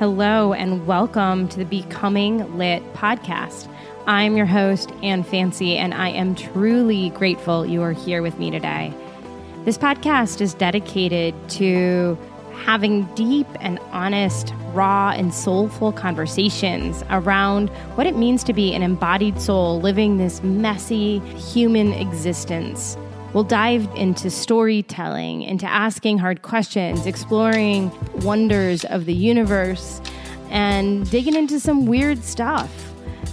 Hello, and welcome to the Becoming Lit podcast. I'm your host, Ann Fancy, and I am truly grateful you are here with me today. This podcast is dedicated to having deep and honest, raw, and soulful conversations around what it means to be an embodied soul living this messy human existence. We'll dive into storytelling, into asking hard questions, exploring wonders of the universe, and digging into some weird stuff.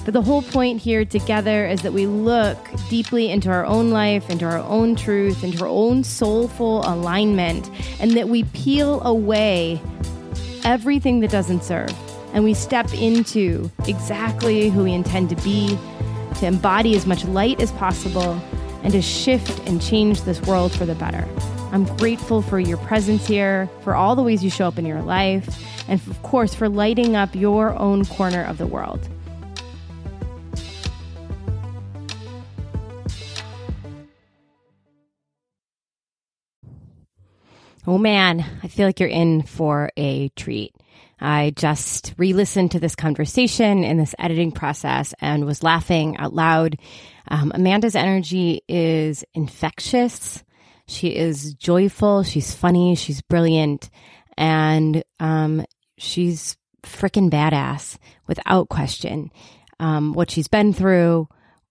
But the whole point here together is that we look deeply into our own life, into our own truth, into our own soulful alignment, and that we peel away everything that doesn't serve. And we step into exactly who we intend to be, to embody as much light as possible, and to shift and change this world for the better. I'm grateful for your presence here, for all the ways you show up in your life, and of course, for lighting up your own corner of the world. Oh man, I feel like you're in for a treat. I just re listened to this conversation in this editing process and was laughing out loud. Um, Amanda's energy is infectious. She is joyful. She's funny. She's brilliant. And um, she's freaking badass without question. Um, what she's been through,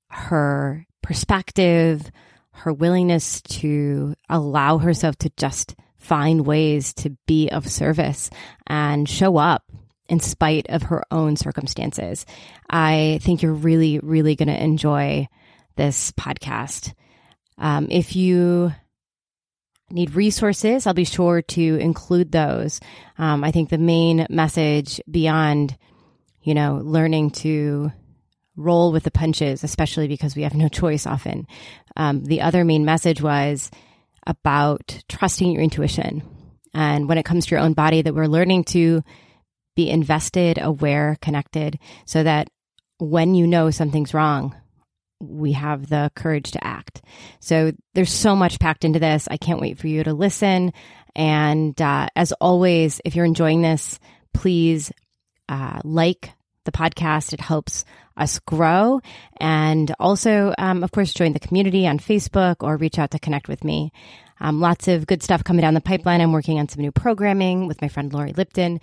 her perspective, her willingness to allow herself to just find ways to be of service and show up in spite of her own circumstances. I think you're really, really going to enjoy this podcast. Um, if you need resources, I'll be sure to include those. Um, I think the main message beyond, you know, learning to roll with the punches, especially because we have no choice often. Um, the other main message was about trusting your intuition. And when it comes to your own body, that we're learning to be invested, aware, connected, so that when you know something's wrong, we have the courage to act. So there's so much packed into this. I can't wait for you to listen. And uh, as always, if you're enjoying this, please uh, like the podcast. It helps us grow. And also, um, of course, join the community on Facebook or reach out to connect with me. Um, lots of good stuff coming down the pipeline. I'm working on some new programming with my friend Lori Lipton.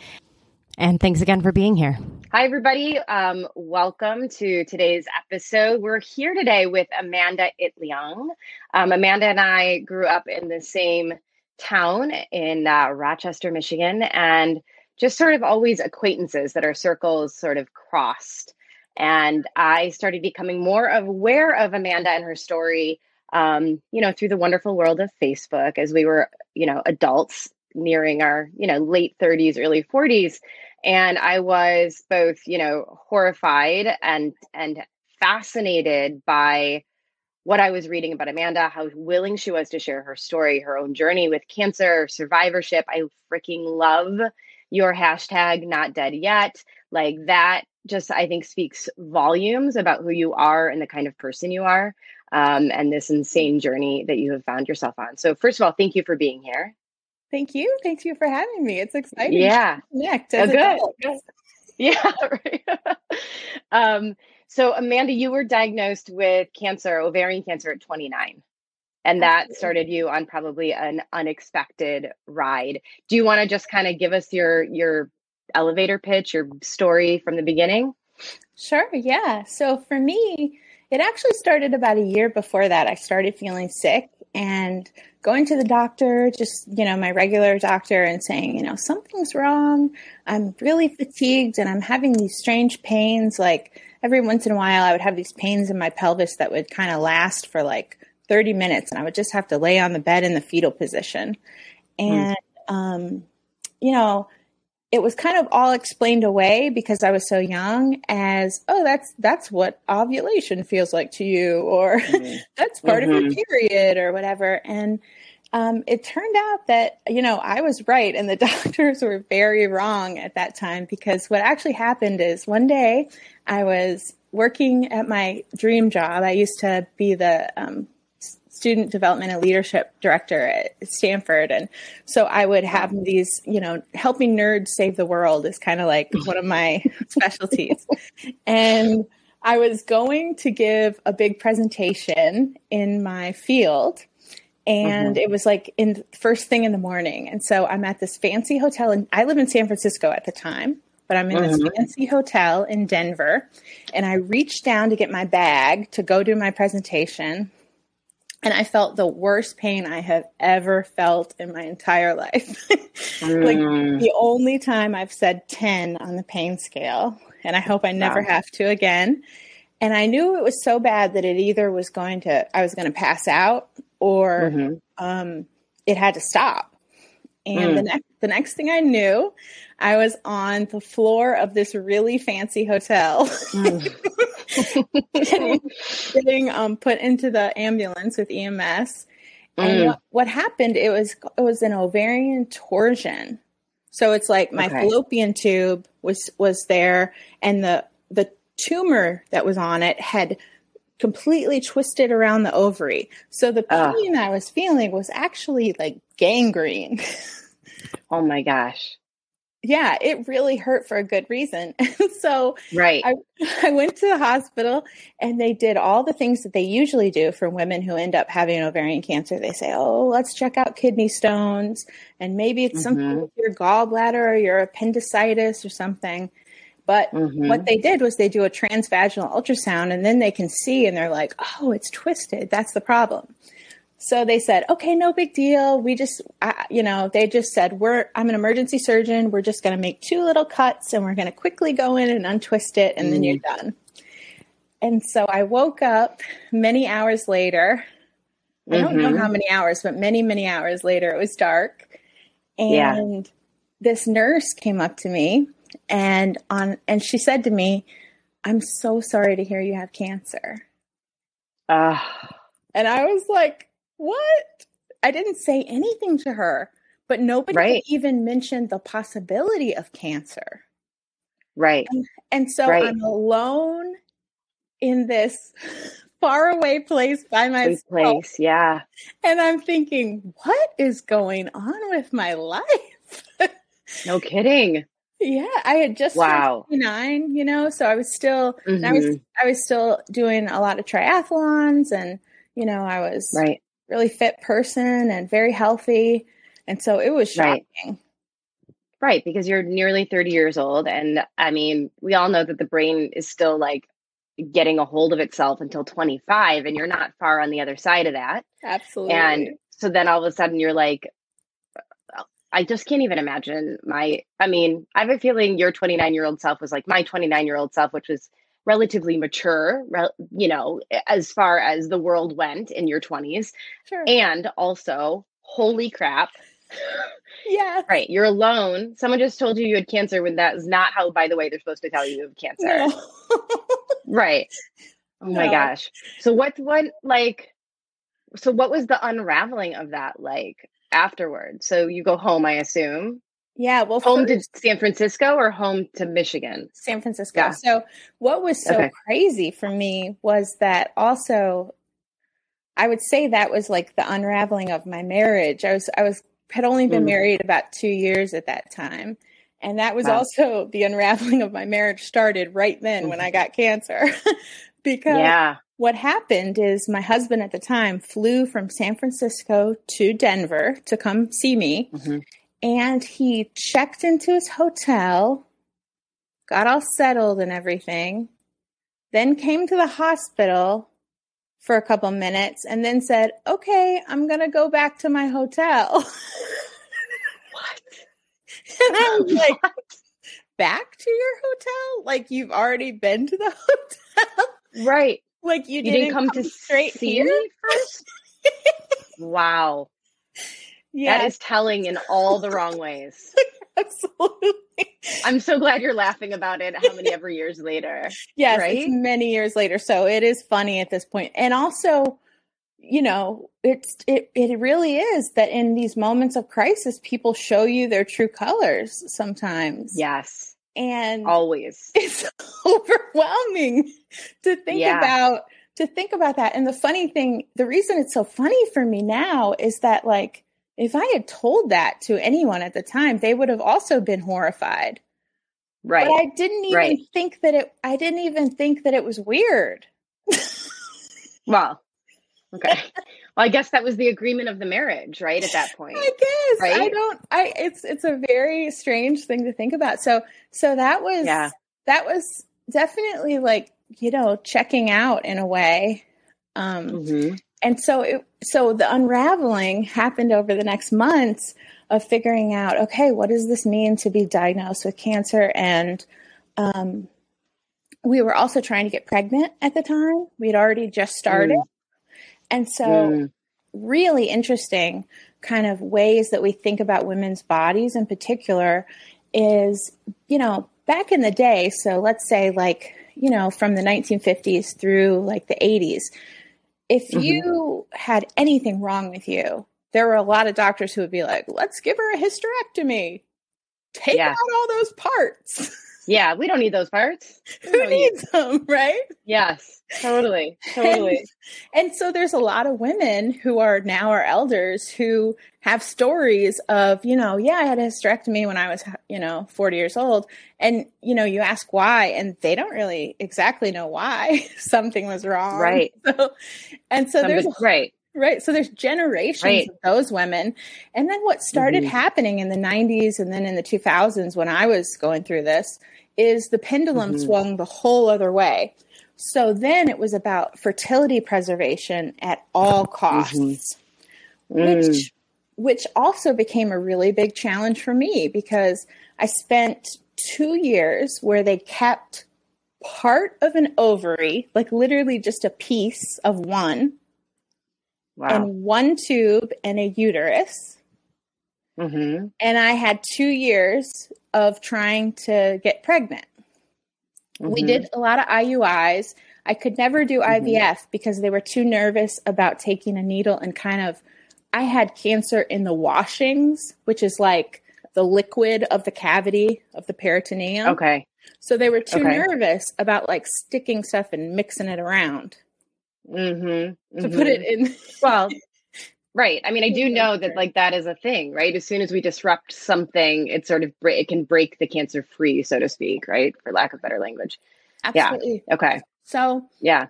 And thanks again for being here. Hi, everybody. Um, welcome to today's episode. We're here today with Amanda Itliong. Um, Amanda and I grew up in the same town in uh, Rochester, Michigan, and just sort of always acquaintances that our circles sort of crossed. And I started becoming more aware of Amanda and her story, um, you know, through the wonderful world of Facebook as we were, you know, adults nearing our, you know, late 30s, early 40s. And I was both, you know, horrified and and fascinated by what I was reading about Amanda, how willing she was to share her story, her own journey with cancer, survivorship. I freaking love your hashtag not dead yet. Like that just I think speaks volumes about who you are and the kind of person you are, um, and this insane journey that you have found yourself on. So, first of all, thank you for being here. Thank you. Thank you for having me. It's exciting. Yeah. connect. Oh, good. Yeah. Right. um, so, Amanda, you were diagnosed with cancer, ovarian cancer, at 29 and that started you on probably an unexpected ride do you want to just kind of give us your your elevator pitch, your story from the beginning? Sure, yeah. So for me, it actually started about a year before that. I started feeling sick and going to the doctor, just, you know, my regular doctor, and saying, you know, something's wrong. I'm really fatigued and I'm having these strange pains. Like every once in a while, I would have these pains in my pelvis that would kind of last for like 30 minutes and I would just have to lay on the bed in the fetal position. Hmm. And, mm. um, you know, it was kind of all explained away because I was so young as, oh, that's that's what ovulation feels like to you, or mm-hmm. that's part mm-hmm. of your mm-hmm. period, or whatever. And um, it turned out that you know I was right, and the doctors were very wrong at that time because what actually happened is one day I was working at my dream job. I used to be the um, student development and leadership director at Stanford. And so I would have these, you know, helping nerds save the world is kind of like one of my specialties. And I was going to give a big presentation in my field and mm-hmm. it was like in first thing in the morning and so i'm at this fancy hotel and i live in san francisco at the time but i'm in mm-hmm. this fancy hotel in denver and i reached down to get my bag to go do my presentation and i felt the worst pain i have ever felt in my entire life mm. like the only time i've said 10 on the pain scale and i hope i never wow. have to again and i knew it was so bad that it either was going to i was going to pass out or mm-hmm. um, it had to stop. And mm. the next the next thing I knew, I was on the floor of this really fancy hotel, mm. getting, getting um, put into the ambulance with EMS. And mm. what, what, happened? It was it was an ovarian torsion. So it's like my okay. fallopian tube was was there, and the the tumor that was on it had completely twisted around the ovary. So the pain I was feeling was actually like gangrene. oh my gosh. Yeah, it really hurt for a good reason. So right. I, I went to the hospital and they did all the things that they usually do for women who end up having ovarian cancer. They say, oh, let's check out kidney stones and maybe it's mm-hmm. something with your gallbladder or your appendicitis or something. But mm-hmm. what they did was they do a transvaginal ultrasound and then they can see and they're like, oh, it's twisted. That's the problem. So they said, okay, no big deal. We just, I, you know, they just said, we're, I'm an emergency surgeon. We're just going to make two little cuts and we're going to quickly go in and untwist it and mm. then you're mm. done. And so I woke up many hours later. I don't mm-hmm. know how many hours, but many, many hours later, it was dark. And yeah. this nurse came up to me and on and she said to me, "I'm so sorry to hear you have cancer." Uh, and I was like, "What?" I didn't say anything to her, but nobody right. even mentioned the possibility of cancer. Right. And, and so right. I'm alone in this faraway place by myself. Place, yeah. And I'm thinking, what is going on with my life? no kidding. Yeah, I had just wow nine, you know, so I was still mm-hmm. I was mm-hmm. I was still doing a lot of triathlons, and you know, I was right really fit person and very healthy, and so it was shocking. Right. right, because you're nearly thirty years old, and I mean, we all know that the brain is still like getting a hold of itself until 25 and you're not far on the other side of that absolutely and so then all of a sudden you're like I just can't even imagine my. I mean, I have a feeling your 29 year old self was like my 29 year old self, which was relatively mature, you know, as far as the world went in your 20s. Sure. And also, holy crap. Yeah. Right. You're alone. Someone just told you you had cancer when that is not how, by the way, they're supposed to tell you you have cancer. No. right. Oh no. my gosh. So what, what, like, so what was the unraveling of that like? afterwards. So you go home, I assume. Yeah, well, home first, to San Francisco or home to Michigan? San Francisco. Yeah. So what was so okay. crazy for me was that also I would say that was like the unraveling of my marriage. I was I was had only been mm. married about 2 years at that time. And that was wow. also the unraveling of my marriage started right then mm. when I mm-hmm. got cancer. because yeah what happened is my husband at the time flew from San Francisco to Denver to come see me. Mm-hmm. And he checked into his hotel, got all settled and everything, then came to the hospital for a couple minutes and then said, Okay, I'm going to go back to my hotel. what? And I was like, Back to your hotel? Like you've already been to the hotel? Right. Like you, you didn't, didn't come, come, to straight here first? wow. Yeah. That is telling in all the wrong ways. Absolutely. I'm so glad you're laughing about it how many ever years later. Yes, right? it's many years later. So it is funny at this point. And also, you know, it's it it really is that in these moments of crisis, people show you their true colors sometimes. Yes and always it's overwhelming to think yeah. about to think about that. And the funny thing, the reason it's so funny for me now is that like if I had told that to anyone at the time, they would have also been horrified. Right. But I didn't even right. think that it I didn't even think that it was weird. well, okay. Well, I guess that was the agreement of the marriage, right? At that point. I guess. Right? I don't I it's it's a very strange thing to think about. So so that was Yeah. that was definitely like, you know, checking out in a way. Um Mhm. And so it so the unraveling happened over the next months of figuring out okay what does this mean to be diagnosed with cancer and um, we were also trying to get pregnant at the time we had already just started Mm. and so Mm. really interesting kind of ways that we think about women's bodies in particular is you know back in the day so let's say like you know from the 1950s through like the 80s if Mhm. you had anything wrong with you there were a lot of doctors who would be like let's give her a hysterectomy take Yeah. out all those parts Yeah, we don't need those parts. We who don't need- needs them right Yes, totally, totally. and so there's a lot of women who are now our elders who have stories of, you know, yeah, I had a hysterectomy when I was, you know, 40 years old. And, you know, you ask why, and they don't really exactly know why something was wrong. Right. So, and so there's, Somebody- right. Right. So there's generations Right. of those women. And then what started Mhm. happening in the 90s and then in the 2000s when I was going through this is the pendulum Mhm. swung the whole other way. So then it was about fertility preservation at all costs, Mm. which which also became a really big challenge for me because I spent 2 years where they kept part of an ovary, like literally just a piece of one, Wow. and one tube and a uterus. hmm And I had 2 years of trying to get pregnant. We Mhm. did a lot of IUIs. I could never do. IVF because they were too nervous about taking a needle and kind of. I had cancer in the washings, which is like the liquid of the cavity of the peritoneum. Okay. So they were too Okay. nervous about like sticking stuff and mixing it around Mm-hmm. to put it in. Well, right. I mean, I do know that like that is a thing, right? As soon as we disrupt something, it sort of it can break the cancer free, so to speak, right? For lack of better language. Absolutely. Okay. So, Yeah.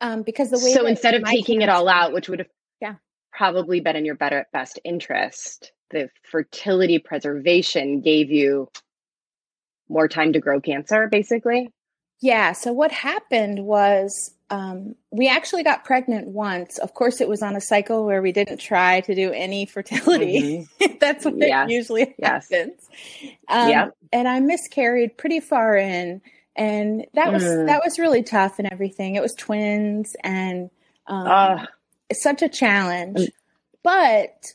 um, because the way So instead of taking it all out, which would have Yeah. probably been in your better best interest, the fertility preservation gave you more time to grow cancer, basically. Yeah. So what happened was um, we actually got pregnant once. Of course, it was on a cycle where we didn't try to do any fertility. That's what Yes. usually Yes. happens. Um, Yep. And I miscarried pretty far in, and that was Mm. that was really tough and everything. It was twins, and um, it's such a challenge. Mm. But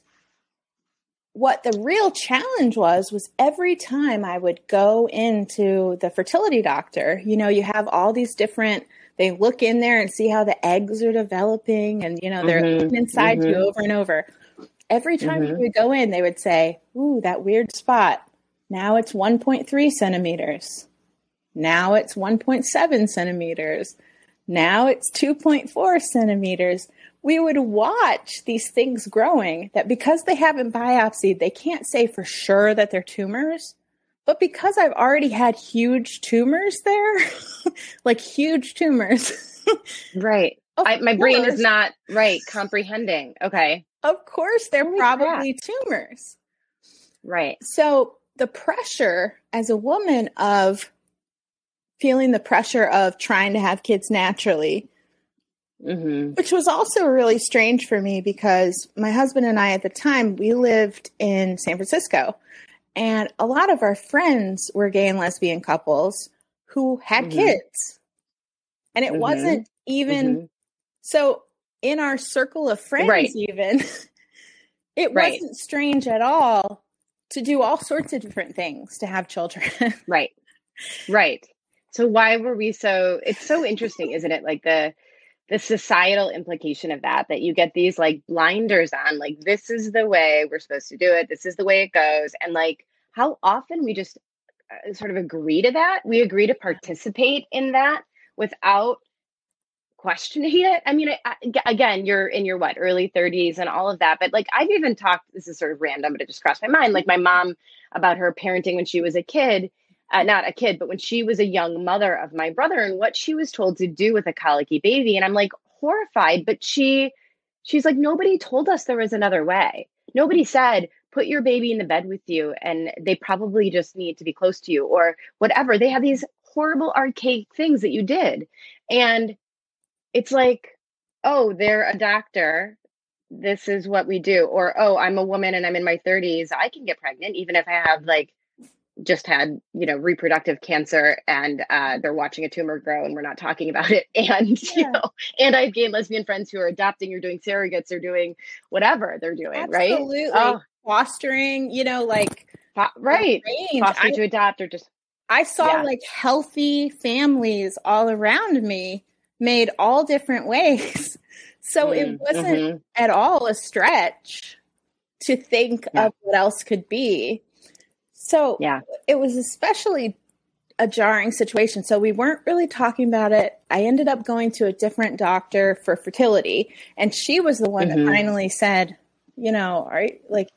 what the real challenge was was every time I would go into the fertility doctor, you know, you have all these different they look in there and see how the eggs are developing and you know they're Mhm, looking inside you mhm. over and over. Every time Mhm. we would go in, they would say, Ooh, that weird spot. Now it's 1.3 centimeters. Now it's 1.7 centimeters. Now it's 2.4 centimeters. We would watch these things growing that because they haven't biopsied, they can't say for sure that they're tumors. But because I've already had huge tumors there, like huge tumors, Right. I, my brain is not right comprehending. Okay. Of course, they're probably tumors. Right. So the pressure as a woman of feeling the pressure of trying to have kids naturally, hmm which was also really strange for me because my husband and I at the time we lived in San Francisco and a lot of our friends were gay and lesbian couples who had Mhm. kids. And it Mhm. wasn't even Mhm. so in our circle of friends Right. even it Right. wasn't strange at all to do all sorts of different things to have children. Right. Right. So why were we so it's so interesting, isn't it? Like the the societal implication of that that you get these like blinders on like this is the way we're supposed to do it. This is the way it goes and like how often we just uh, sort of agree to that. We agree to participate in that without questioning it. I mean, I, again, you're in your what early 30s and all of that, but like I've even talked. This is sort of random, but it just crossed my mind. Like my mom about her parenting when she was a kid, uh, not a kid, but when she was a young mother of my brother, and what she was told to do with a colicky baby, and I'm like horrified. But she, she's like, nobody told us there was another way. Nobody said put your baby in the bed with you, and they probably just need to be close to you or whatever. They have these horrible archaic things that you did, and it's like, oh, they're a doctor. This is what we do. Or, oh, I'm a woman and I'm in my 30s. I can get pregnant even if I have like just had, you know, reproductive cancer and uh, they're watching a tumor grow and we're not talking about it. And, yeah. you know, and I have gay and lesbian friends who are adopting or doing surrogates or doing whatever they're doing, Absolutely. right? Oh. Fostering, you know, like, right. Foster to adopt or just. I saw yeah. like healthy families all around me made all different ways. So mm, it wasn't mm-hmm. at all a stretch to think yeah. of what else could be. So yeah. it was especially a jarring situation. So we weren't really talking about it. I ended up going to a different doctor for fertility, and she was the one mm-hmm. that finally said, you know, all right, like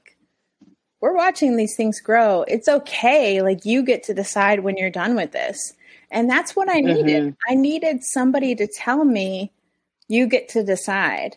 we're watching these things grow. It's okay. Like you get to decide when you're done with this. And that's what I needed. Mm-hmm. I needed somebody to tell me, you get to decide.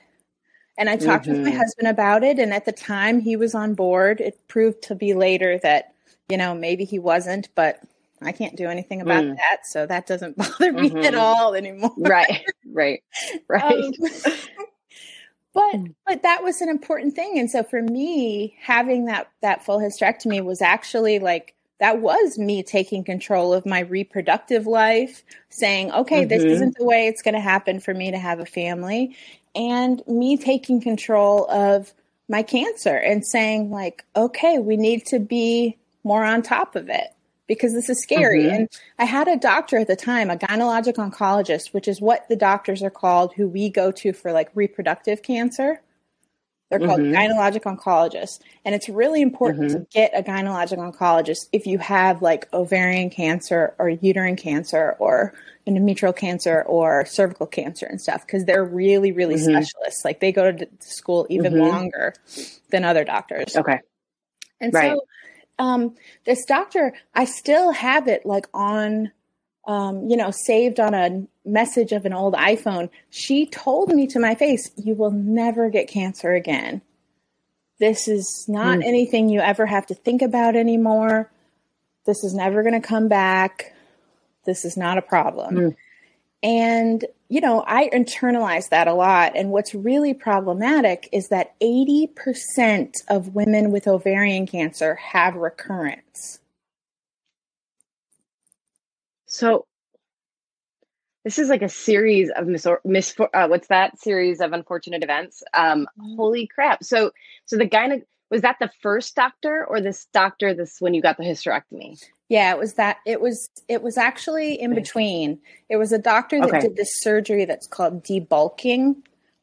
And I talked mm-hmm. with my mm-hmm. husband about it. And at the time, he was on board. It proved to be later that, you know, maybe he wasn't, but I can't do anything about mm. that. So that doesn't bother me mm-hmm. at all anymore. Right, right, right. Um, but mm. but that was an important thing and so for me having that that full hysterectomy was actually like that was me taking control of my reproductive life, saying, okay, mm-hmm. this isn't the way it's going to happen for me to have a family. And me taking control of my cancer and saying, like, okay, we need to be more on top of it because this is scary. Mm-hmm. And I had a doctor at the time, a gynecologic oncologist, which is what the doctors are called who we go to for like reproductive cancer. They're called mm-hmm. gynecologic oncologists. And it's really important mm-hmm. to get a gynecologic oncologist if you have like ovarian cancer or uterine cancer or endometrial cancer or cervical cancer and stuff because they're really, really mm-hmm. specialists. Like they go to school even mm-hmm. longer than other doctors. Okay. And right. so um, this doctor, I still have it like on um, you know, saved on a message of an old iPhone. She told me to my face, You will never get cancer again. This is not mm. anything you ever have to think about anymore. This is never going to come back. This is not a problem. Mm. And, you know, I internalize that a lot. And what's really problematic is that 80% of women with ovarian cancer have recurrence. So this is like a series of mis, mis uh, what's that series of unfortunate events? Um, mm-hmm. holy crap! So so the guy was that the first doctor or this doctor this when you got the hysterectomy? Yeah, it was that. It was it was actually in between. It was a doctor that okay. did this surgery that's called debulking,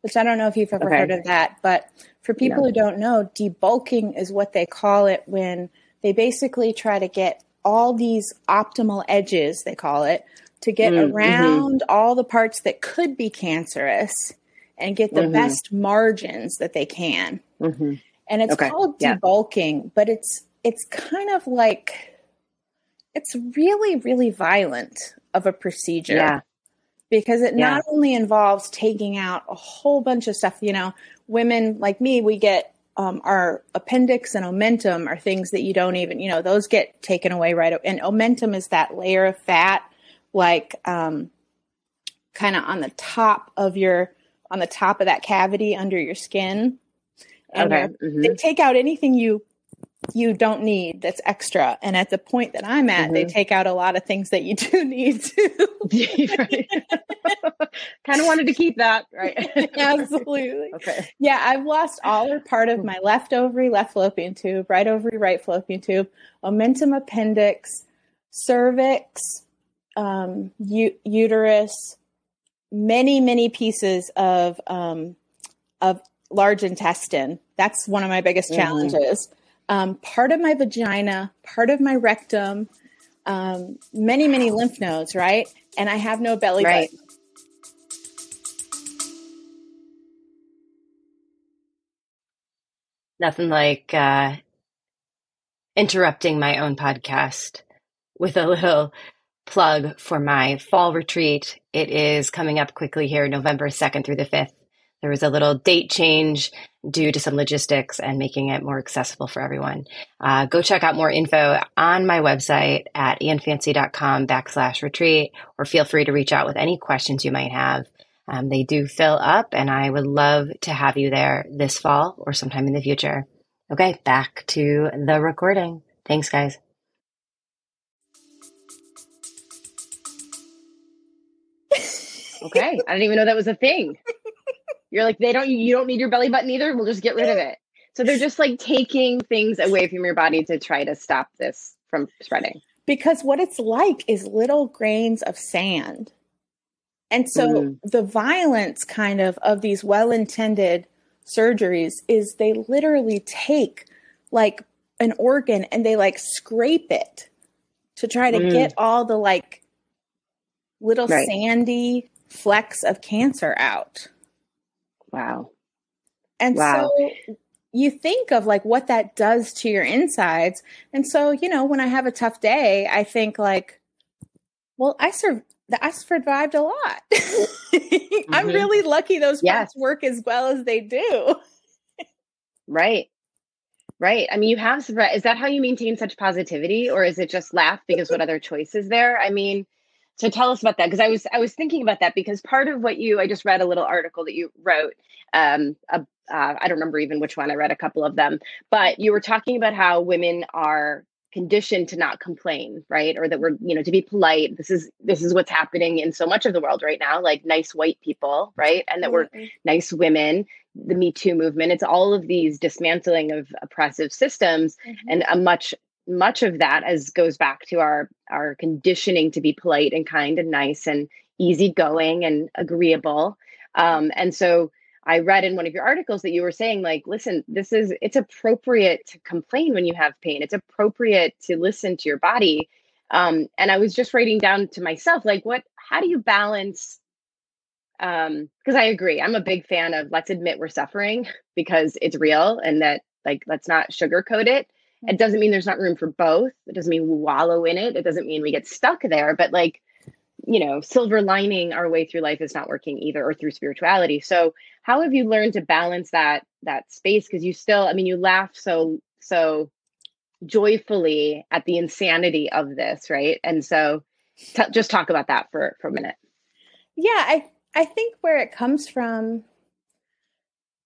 which I don't know if you've ever okay. heard of that. But for people no. who don't know, debulking is what they call it when they basically try to get all these optimal edges, they call it, to get mm, mm-hmm. around all the parts that could be cancerous and get the mm-hmm. best margins that they can. Mm-hmm. And it's okay. called debulking, yeah. but it's it's kind of like it's really really violent of a procedure. Yeah. Because it yeah. not only involves taking out a whole bunch of stuff, you know, women like me, we get um, our appendix and omentum are things that you don't even, you know, those get taken away right. And omentum is that layer of fat, like um, kind of on the top of your, on the top of that cavity under your skin. And okay. mm-hmm. they take out anything you you don't need that's extra. And at the point that I'm at, mm-hmm. they take out a lot of things that you do need to. kind of wanted to keep that, right? Absolutely. okay. Yeah, I've lost all or part of my left ovary, left fallopian tube, right ovary, right fallopian tube, omentum appendix, cervix, um, u- uterus, many, many pieces of um, of large intestine. That's one of my biggest mm-hmm. challenges. Um, part of my vagina, part of my rectum, um, many, many lymph nodes, right? And I have no belly right. button. Nothing like uh, interrupting my own podcast with a little plug for my fall retreat. It is coming up quickly here, November 2nd through the 5th. There was a little date change due to some logistics and making it more accessible for everyone. Uh, go check out more info on my website at annfancy.com backslash retreat, or feel free to reach out with any questions you might have. Um, they do fill up, and I would love to have you there this fall or sometime in the future. Okay, back to the recording. Thanks, guys. okay, I didn't even know that was a thing. You're like, they don't, you don't need your belly button either. We'll just get rid of it. So they're just like taking things away from your body to try to stop this from spreading. Because what it's like is little grains of sand. And so mm. the violence kind of of these well-intended surgeries is they literally take like an organ and they like scrape it to try to mm. get all the like little right. sandy flecks of cancer out. Wow. And wow. so you think of like what that does to your insides. And so, you know, when I have a tough day, I think like, well, I serve I survived a lot. mm-hmm. I'm really lucky those yes. work as well as they do. right. Right. I mean, you have is that how you maintain such positivity or is it just laugh because what other choice is there? I mean, so tell us about that because I was I was thinking about that because part of what you I just read a little article that you wrote um uh, uh, I don't remember even which one I read a couple of them but you were talking about how women are conditioned to not complain right? Or that we're you know to be polite this is this is what's happening in so much of the world right now like nice white people right? And that we're nice women the me too movement it's all of these dismantling of oppressive systems mm-hmm. and a much much of that as goes back to our our conditioning to be polite and kind and nice and easygoing and agreeable um, and so I read in one of your articles that you were saying, like, listen, this is it's appropriate to complain when you have pain. It's appropriate to listen to your body. Um, and I was just writing down to myself, like, what, how do you balance? Um, because I agree, I'm a big fan of let's admit we're suffering because it's real and that like let's not sugarcoat it. It doesn't mean there's not room for both. It doesn't mean we wallow in it. It doesn't mean we get stuck there, but like you know, silver lining our way through life is not working either or through spirituality. So how have you learned to balance that that space? Because you still, I mean, you laugh so so joyfully at the insanity of this, right? And so t- just talk about that for for a minute. Yeah, I I think where it comes from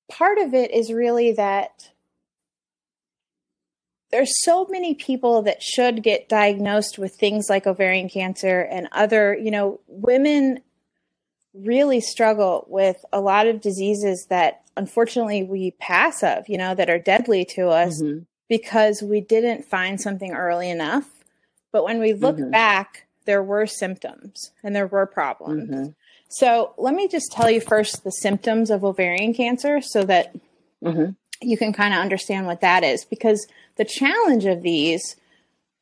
part of it is really that there's so many people that should get diagnosed with things like ovarian cancer and other, you know, women really struggle with a lot of diseases that unfortunately we pass of, you know, that are deadly to us mm-hmm. because we didn't find something early enough. But when we look mm-hmm. back, there were symptoms and there were problems. Mm-hmm. So let me just tell you first the symptoms of ovarian cancer so that mm-hmm. you can kind of understand what that is because the challenge of these,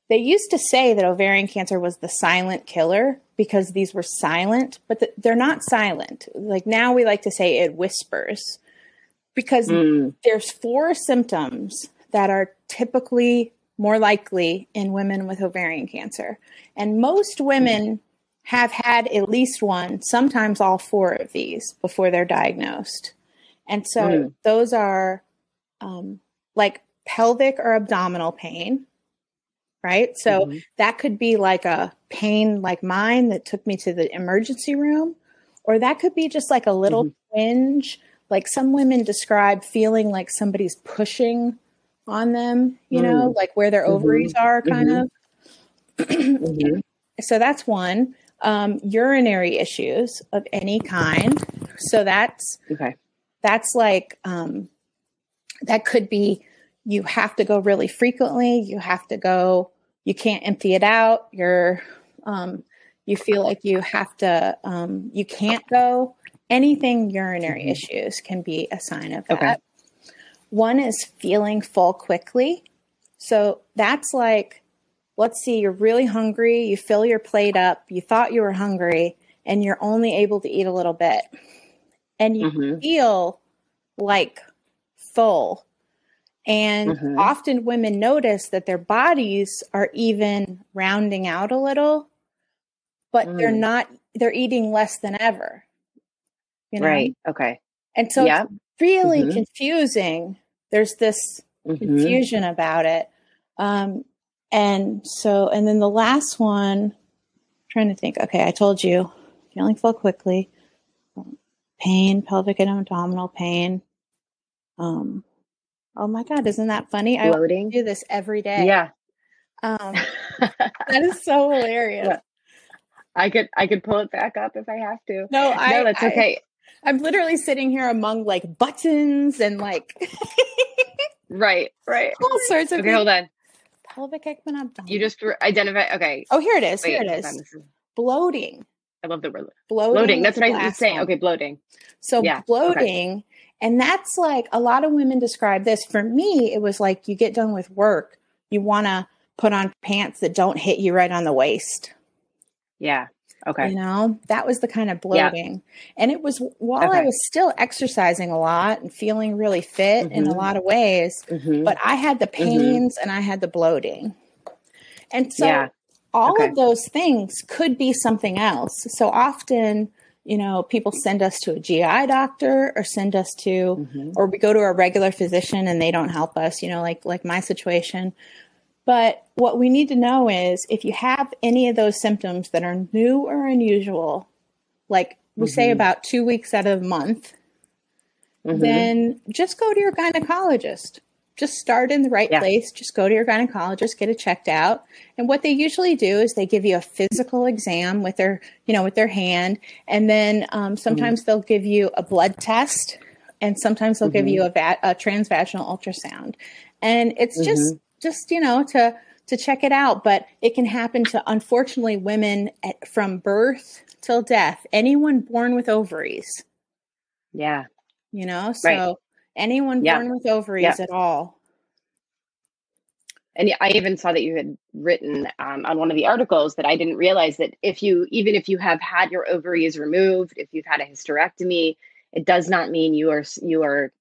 they used to say that ovarian cancer was the silent killer because these were silent, but the, they're not silent. Like now we like to say it whispers because mm. there's four symptoms that are typically more likely in women with ovarian cancer. And most women have had at least one, sometimes all four of these before they're diagnosed. And so mm. those are um, like pelvic or abdominal pain, right? So mm-hmm. that could be like a pain like mine that took me to the emergency room, or that could be just like a little mm-hmm. twinge. Like some women describe feeling like somebody's pushing on them, you mm-hmm. know, like where their mm-hmm. ovaries are kind of. Mm-hmm. so that's one. Um, urinary issues of any kind. So that's okay. That's like um, that could be you have to go really frequently. You have to go, you can't empty it out. You're, um, you feel like you have to, um, you can't go. Anything urinary mm-hmm. issues can be a sign of that. Okay. One is feeling full quickly. So that's like, let's see, you're really hungry, you fill your plate up, you thought you were hungry, and you're only able to eat a little bit. And you mm-hmm. feel like full And mm-hmm. often women notice that their bodies are even rounding out a little, but mm. they're not, they're eating less than ever. You know? Right. Okay. And so it's really mm-hmm. confusing. There's this mm-hmm. confusion about it. Um, and so, and then the last one, I'm trying to think, okay, I told you, feeling full quickly, pain, pelvic and abdominal pain. Um, oh my God, isn't that funny? Bloating. I do this every day. Yeah. Um, that is so hilarious. Yeah. I could I could pull it back up if I have to. No, I, no, that's okay. I, I'm literally sitting here among like buttons and like right, right, all sorts of. Okay, hold on. Pelvic abdomen. You just identify. Okay. Oh, here it is. Wait, here it is. is. Bloating. I love the word bloating. Bloating. That's what I was saying. Okay, bloating. So yeah. bloating, okay. And that's like a lot of women describe this. For me, it was like you get done with work, you want to put on pants that don't hit you right on the waist. Yeah. Okay. You know, that was the kind of bloating. Yeah. And it was while okay. I was still exercising a lot and feeling really fit mm-hmm. in a mm-hmm. lot of ways, mm-hmm. but I had the mm-hmm. pains mm-hmm. and I had the bloating. And so yeah all okay. of those things could be something else. So often, you know, people send us to a GI doctor or send us to, mm-hmm. or we go to a regular physician and they don't help us, you know, like, like my situation. But what we need to know is if you have any of those symptoms that are new or unusual, like we mm-hmm. say about two weeks out of a month, mm-hmm. then just go to your gynecologist just start in the right yeah. place. Just go to your gynecologist, get it checked out. And what they usually do is they give you a physical exam with their, you know, with their hand, and then um, sometimes mm-hmm. they'll give you a blood test, and sometimes they'll mm-hmm. give you a, va- a, transvaginal ultrasound, and it's mm-hmm. just, just you know, to to check it out. But it can happen to unfortunately women at, from birth till death. Anyone born with ovaries. Yeah. You know, so. Right Anyone born with ovaries at all. And I even saw that you had written um, on one of the articles that I didn't realize that if you, even if you have had your ovaries removed, if you've had a hysterectomy, it does not mean you are you are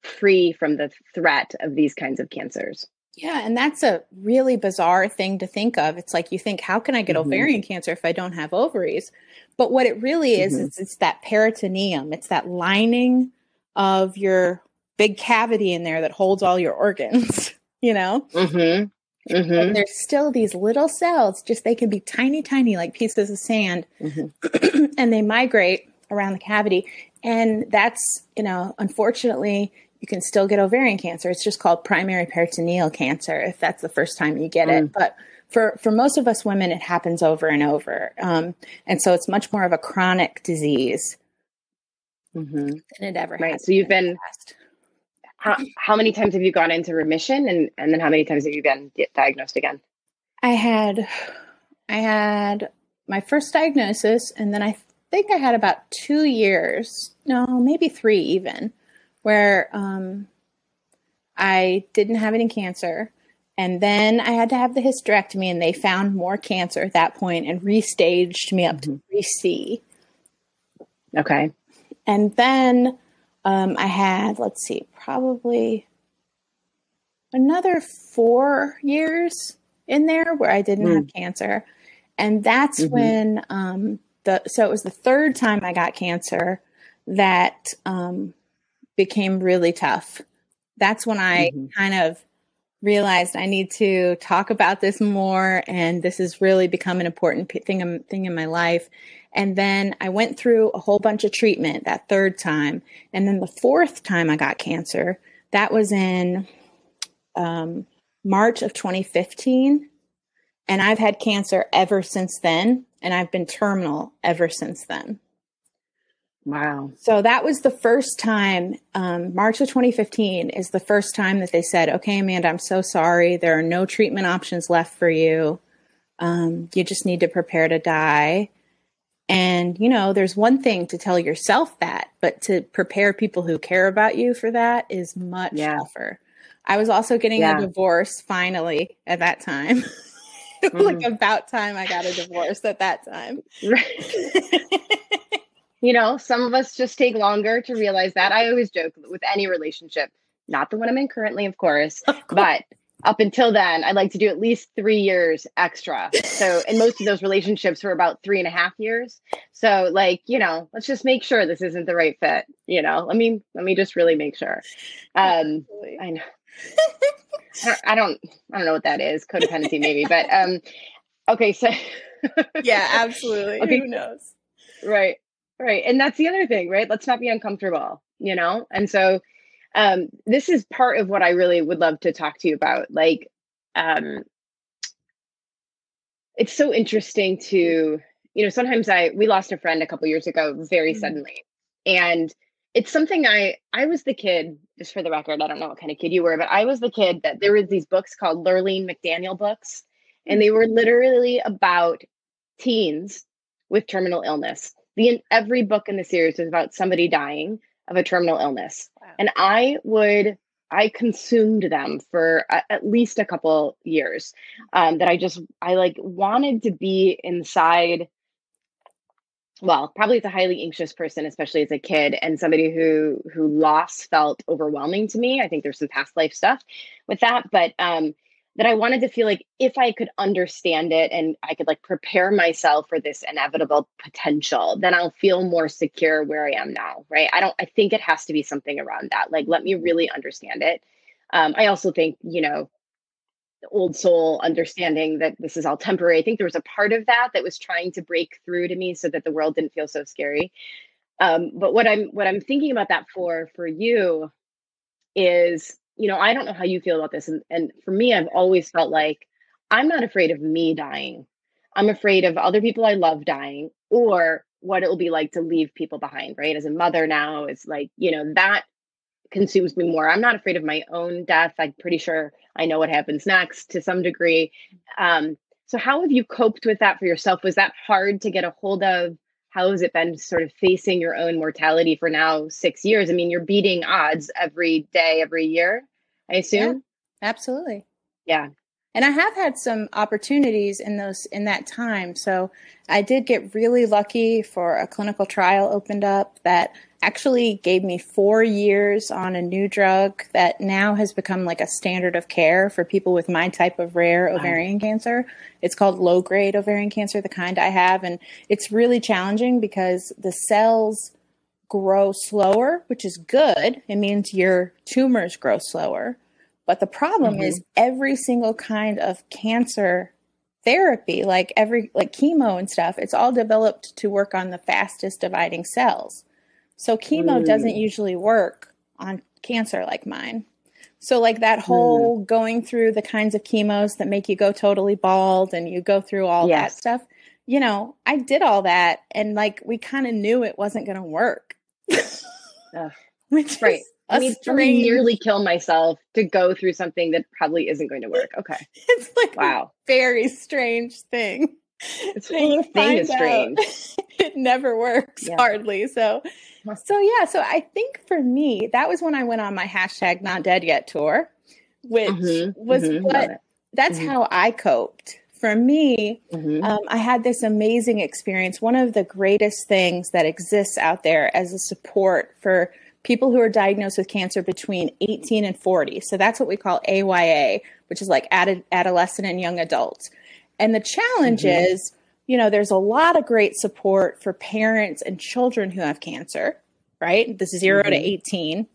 free from the threat of these kinds of cancers. Yeah, and that's a really bizarre thing to think of. It's like you think, how can I get mm-hmm. ovarian cancer if I don't have ovaries? But what it really is, mm-hmm. is it's that peritoneum. It's that lining of your big cavity in there that holds all your organs, you know? Mm-hmm. Mm-hmm. there's still these little cells, just they can be tiny, tiny, like pieces of sand, mm-hmm. and they migrate around the cavity. And that's, you know, unfortunately, you can still get ovarian cancer. It's just called primary peritoneal cancer if that's the first time you get mm. it. But for, for most of us women, it happens over and over. Um, and so it's much more of a chronic disease mm-hmm. than it ever right. So you've been how, how many times have you gone into remission and, and then how many times have you been diagnosed again? I had I had my first diagnosis and then I think I had about two years, no, maybe three even, where um, I didn't have any cancer. And then I had to have the hysterectomy, and they found more cancer at that point and restaged me up mm-hmm. to 3C. Okay. And then um, I had, let's see, probably another four years in there where I didn't mm. have cancer. And that's mm-hmm. when um, the, so it was the third time I got cancer that um, became really tough. That's when I mm-hmm. kind of realized I need to talk about this more, and this has really become an important thing thing in my life. And then I went through a whole bunch of treatment that third time. And then the fourth time I got cancer, that was in um, March of 2015. And I've had cancer ever since then. And I've been terminal ever since then. Wow. So that was the first time, um, March of 2015 is the first time that they said, okay, Amanda, I'm so sorry. There are no treatment options left for you. Um, you just need to prepare to die. And, you know, there's one thing to tell yourself that, but to prepare people who care about you for that is much yeah. tougher. I was also getting yeah. a divorce finally at that time. Mm-hmm. like about time I got a divorce at that time. Right. you know, some of us just take longer to realize that. I always joke with any relationship, not the one I'm in currently, of course, of course. but up until then, I'd like to do at least three years extra. So, and most of those relationships were about three and a half years. So, like, you know, let's just make sure this isn't the right fit. You know, let me let me just really make sure. Um, I know. I don't I don't know what that is codependency maybe but um okay so yeah absolutely okay. who knows right right and that's the other thing right let's not be uncomfortable you know and so um, this is part of what I really would love to talk to you about. Like, um, it's so interesting to, you know, sometimes I, we lost a friend a couple years ago very mm-hmm. suddenly. And it's something I, I was the kid, just for the record, I don't know what kind of kid you were, but I was the kid that there was these books called Lurlene McDaniel books. And they were literally about teens with terminal illness. The every book in the series was about somebody dying of a terminal illness. Wow. And I would, I consumed them for a, at least a couple years. Um, that I just, I like wanted to be inside. Well, probably as a highly anxious person, especially as a kid, and somebody who who loss felt overwhelming to me. I think there's some past life stuff with that, but um, that I wanted to feel like if I could understand it and I could like prepare myself for this inevitable potential, then I'll feel more secure where I am now. Right. I don't, I think it has to be something around that. Like, let me really understand it. Um, I also think, you know, the old soul understanding that this is all temporary. I think there was a part of that that was trying to break through to me so that the world didn't feel so scary. Um, but what I'm, what I'm thinking about that for, for you is you know, I don't know how you feel about this. And, and for me, I've always felt like I'm not afraid of me dying. I'm afraid of other people I love dying or what it will be like to leave people behind, right? As a mother now, it's like, you know, that consumes me more. I'm not afraid of my own death. I'm pretty sure I know what happens next to some degree. Um, so, how have you coped with that for yourself? Was that hard to get a hold of? How has it been sort of facing your own mortality for now six years? I mean, you're beating odds every day, every year, I assume. Yeah, absolutely. Yeah. And I have had some opportunities in those in that time. So I did get really lucky for a clinical trial opened up that actually gave me four years on a new drug that now has become like a standard of care for people with my type of rare ovarian cancer. It's called low grade ovarian cancer, the kind I have. And it's really challenging because the cells grow slower, which is good. It means your tumors grow slower. But the problem mm-hmm. is every single kind of cancer therapy, like every like chemo and stuff, it's all developed to work on the fastest dividing cells. So chemo mm. doesn't usually work on cancer like mine. So like that whole mm. going through the kinds of chemos that make you go totally bald and you go through all yes. that stuff. You know, I did all that and like we kind of knew it wasn't going to work. Which right. I mean, to nearly kill myself to go through something that probably isn't going to work. Okay. It's like wow. very strange thing. It's whole thing is strange. it never works yeah. hardly. So so yeah, so I think for me, that was when I went on my hashtag not dead yet tour, which mm-hmm, was mm-hmm, what that's mm-hmm. how I coped. For me, mm-hmm. um, I had this amazing experience. One of the greatest things that exists out there as a support for people who are diagnosed with cancer between 18 and 40. So that's what we call AYA, which is like ad- adolescent and young adults. And the challenge mm-hmm. is you know, there's a lot of great support for parents and children who have cancer, right? This is 0 mm-hmm. to 18.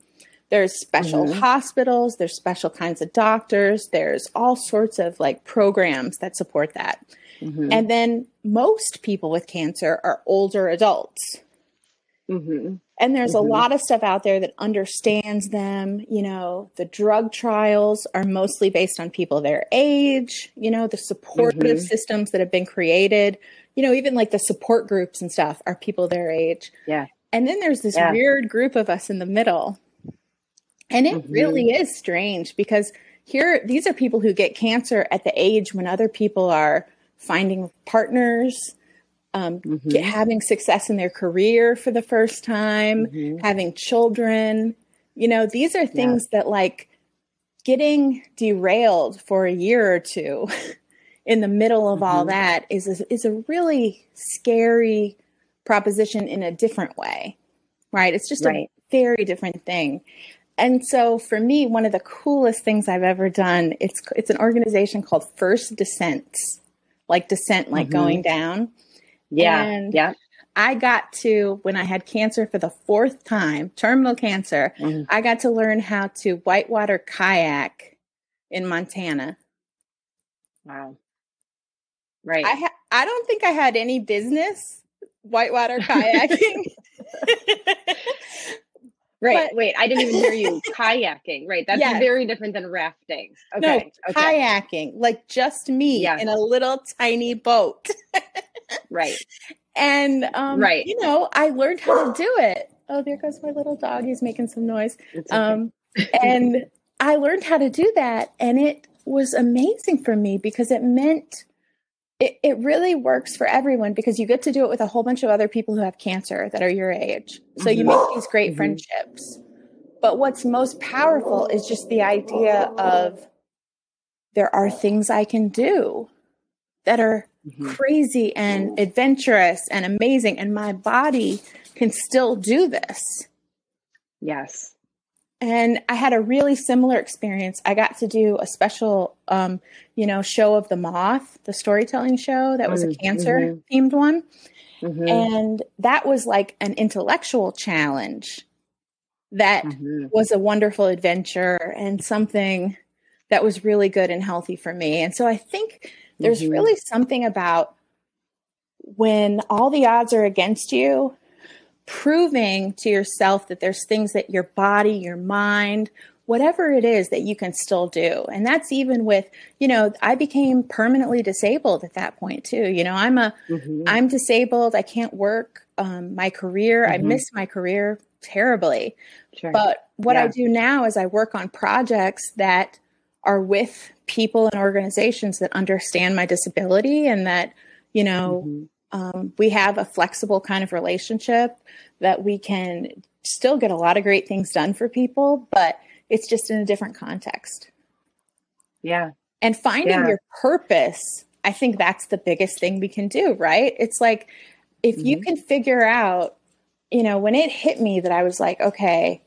There's special mm-hmm. hospitals, there's special kinds of doctors, there's all sorts of like programs that support that. Mm-hmm. And then most people with cancer are older adults. And there's mm-hmm. a lot of stuff out there that understands them. You know, the drug trials are mostly based on people their age, you know, the supportive mm-hmm. systems that have been created, you know, even like the support groups and stuff are people their age. Yeah. And then there's this yeah. weird group of us in the middle. And it mm-hmm. really is strange because here, these are people who get cancer at the age when other people are finding partners, um, mm-hmm. get, having success in their career for the first time, mm-hmm. having children. You know, these are things yeah. that like getting derailed for a year or two in the middle of mm-hmm. all that is a, is a really scary proposition in a different way, right? It's just right. a very different thing. and so for me, one of the coolest things I've ever done, it's it's an organization called First Descents, like descent, like mm-hmm. going down. Yeah. And yeah. I got to, when I had cancer for the fourth time, terminal cancer, mm-hmm. I got to learn how to whitewater kayak in Montana. Wow. Right. I, ha- I don't think I had any business whitewater kayaking. Right. But, wait, I didn't even hear you. kayaking. Right. That's very different than rafting. Okay. No, okay. kayaking, like just me yeah. in a little tiny boat. right. And um, right. you know, I learned how to do it. Oh, there goes my little dog. He's making some noise. Okay. Um, and I learned how to do that. And it was amazing for me because it meant it, it really works for everyone because you get to do it with a whole bunch of other people who have cancer that are your age. So you make these great mm-hmm. friendships. But what's most powerful is just the idea of there are things I can do that are mm-hmm. crazy and adventurous and amazing, and my body can still do this. Yes. And I had a really similar experience. I got to do a special, um, you know, show of the moth, the storytelling show that was mm-hmm. a cancer mm-hmm. themed one. Mm-hmm. And that was like an intellectual challenge that mm-hmm. was a wonderful adventure and something that was really good and healthy for me. And so I think there's mm-hmm. really something about when all the odds are against you proving to yourself that there's things that your body, your mind, whatever it is that you can still do. And that's even with, you know, I became permanently disabled at that point too. You know, I'm a, am disabled. I can't work. Um, my career, mm-hmm. I miss my career terribly. Sure. But what yeah. I do now is I work on projects that are with people and organizations that understand my disability and that, you know, mm-hmm um, we have a flexible kind of relationship that we can still get a lot of great things done for people, but it's just in a different context. Yeah. And finding yeah. your purpose, I think that's the biggest thing we can do, right? It's like if mm-hmm. you can figure out, you know, when it hit me that I was like, okay,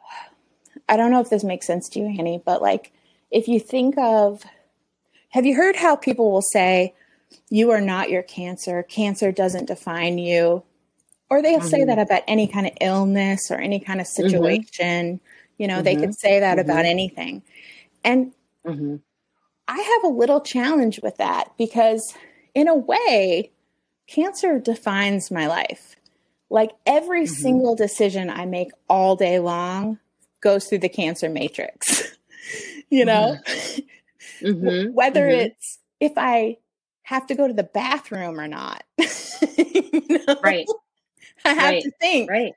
I don't know if this makes sense to you, Annie, but like if you think of, have you heard how people will say, you are not your cancer. Cancer doesn't define you. Or they'll mm-hmm. say that about any kind of illness or any kind of mm-hmm. situation. Mm-hmm. You know, mm-hmm. they could say that about mm-hmm. anything. And mm-hmm. I have a little challenge with that because, in a way, cancer defines my life. Like every single decision I make all day long goes through the cancer matrix. you know, mm-hmm. Mm-hmm. whether mm-hmm. it's if I have to go to the bathroom or not. you know? Right. I have right. to think. Right.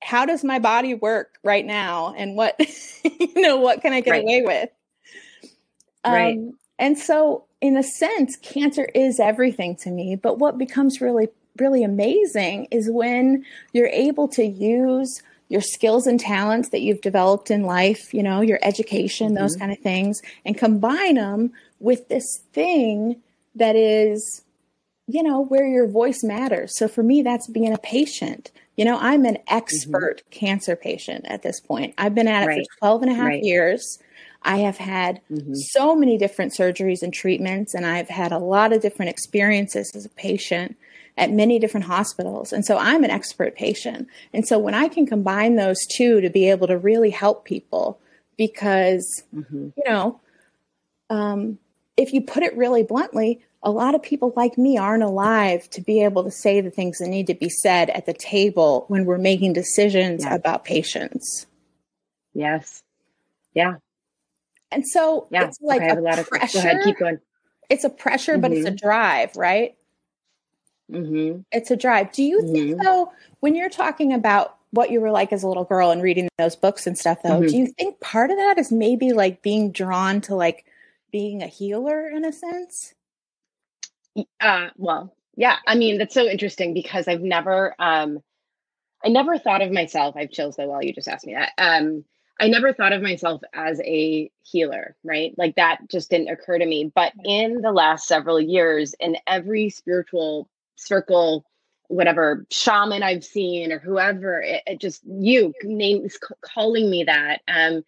How does my body work right now? And what, you know, what can I get right. away with? Um, right. And so, in a sense, cancer is everything to me. But what becomes really, really amazing is when you're able to use your skills and talents that you've developed in life, you know, your education, mm-hmm. those kind of things, and combine them with this thing that is, you know, where your voice matters. So for me, that's being a patient. You know, I'm an expert mm-hmm. cancer patient at this point. I've been at it right. for 12 and a half right. years. I have had mm-hmm. so many different surgeries and treatments, and I've had a lot of different experiences as a patient at many different hospitals. And so I'm an expert patient. And so when I can combine those two to be able to really help people, because, mm-hmm. you know, um, if you put it really bluntly, a lot of people like me aren't alive to be able to say the things that need to be said at the table when we're making decisions yeah. about patients. Yes. Yeah. And so yeah. it's like okay, a, a, lot of pressure. Go ahead, keep going. It's a pressure, mm-hmm. but it's a mm-hmm. drive, right? Mm-hmm. It's a drive. Do you mm-hmm. think though, when you're talking about what you were like as a little girl and reading those books and stuff, though, do mm-hmm. you think part of that is maybe like being drawn to like being a healer in a sense? Uh, well, yeah. I mean, that's so interesting because I've never, um, I never thought of myself. I have chills though while you just asked me that. Um, I never thought of myself as a healer, right? Like that just didn't occur to me. But in the last several years, in every spiritual circle whatever shaman I've seen or whoever, it, it just you names calling me that. Um,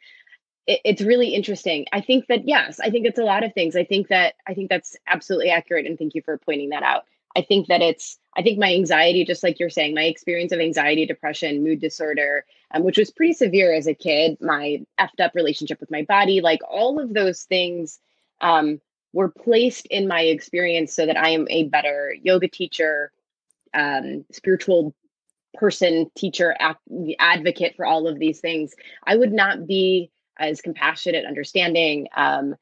it, it's really interesting. I think that yes, I think it's a lot of things. I think that I think that's absolutely accurate, and thank you for pointing that out. I think that it's I think my anxiety, just like you're saying, my experience of anxiety, depression, mood disorder, um, which was pretty severe as a kid, my effed up relationship with my body, like all of those things um, were placed in my experience so that I am a better yoga teacher, um, spiritual person, teacher, advocate for all of these things. I would not be as compassionate, understanding, um,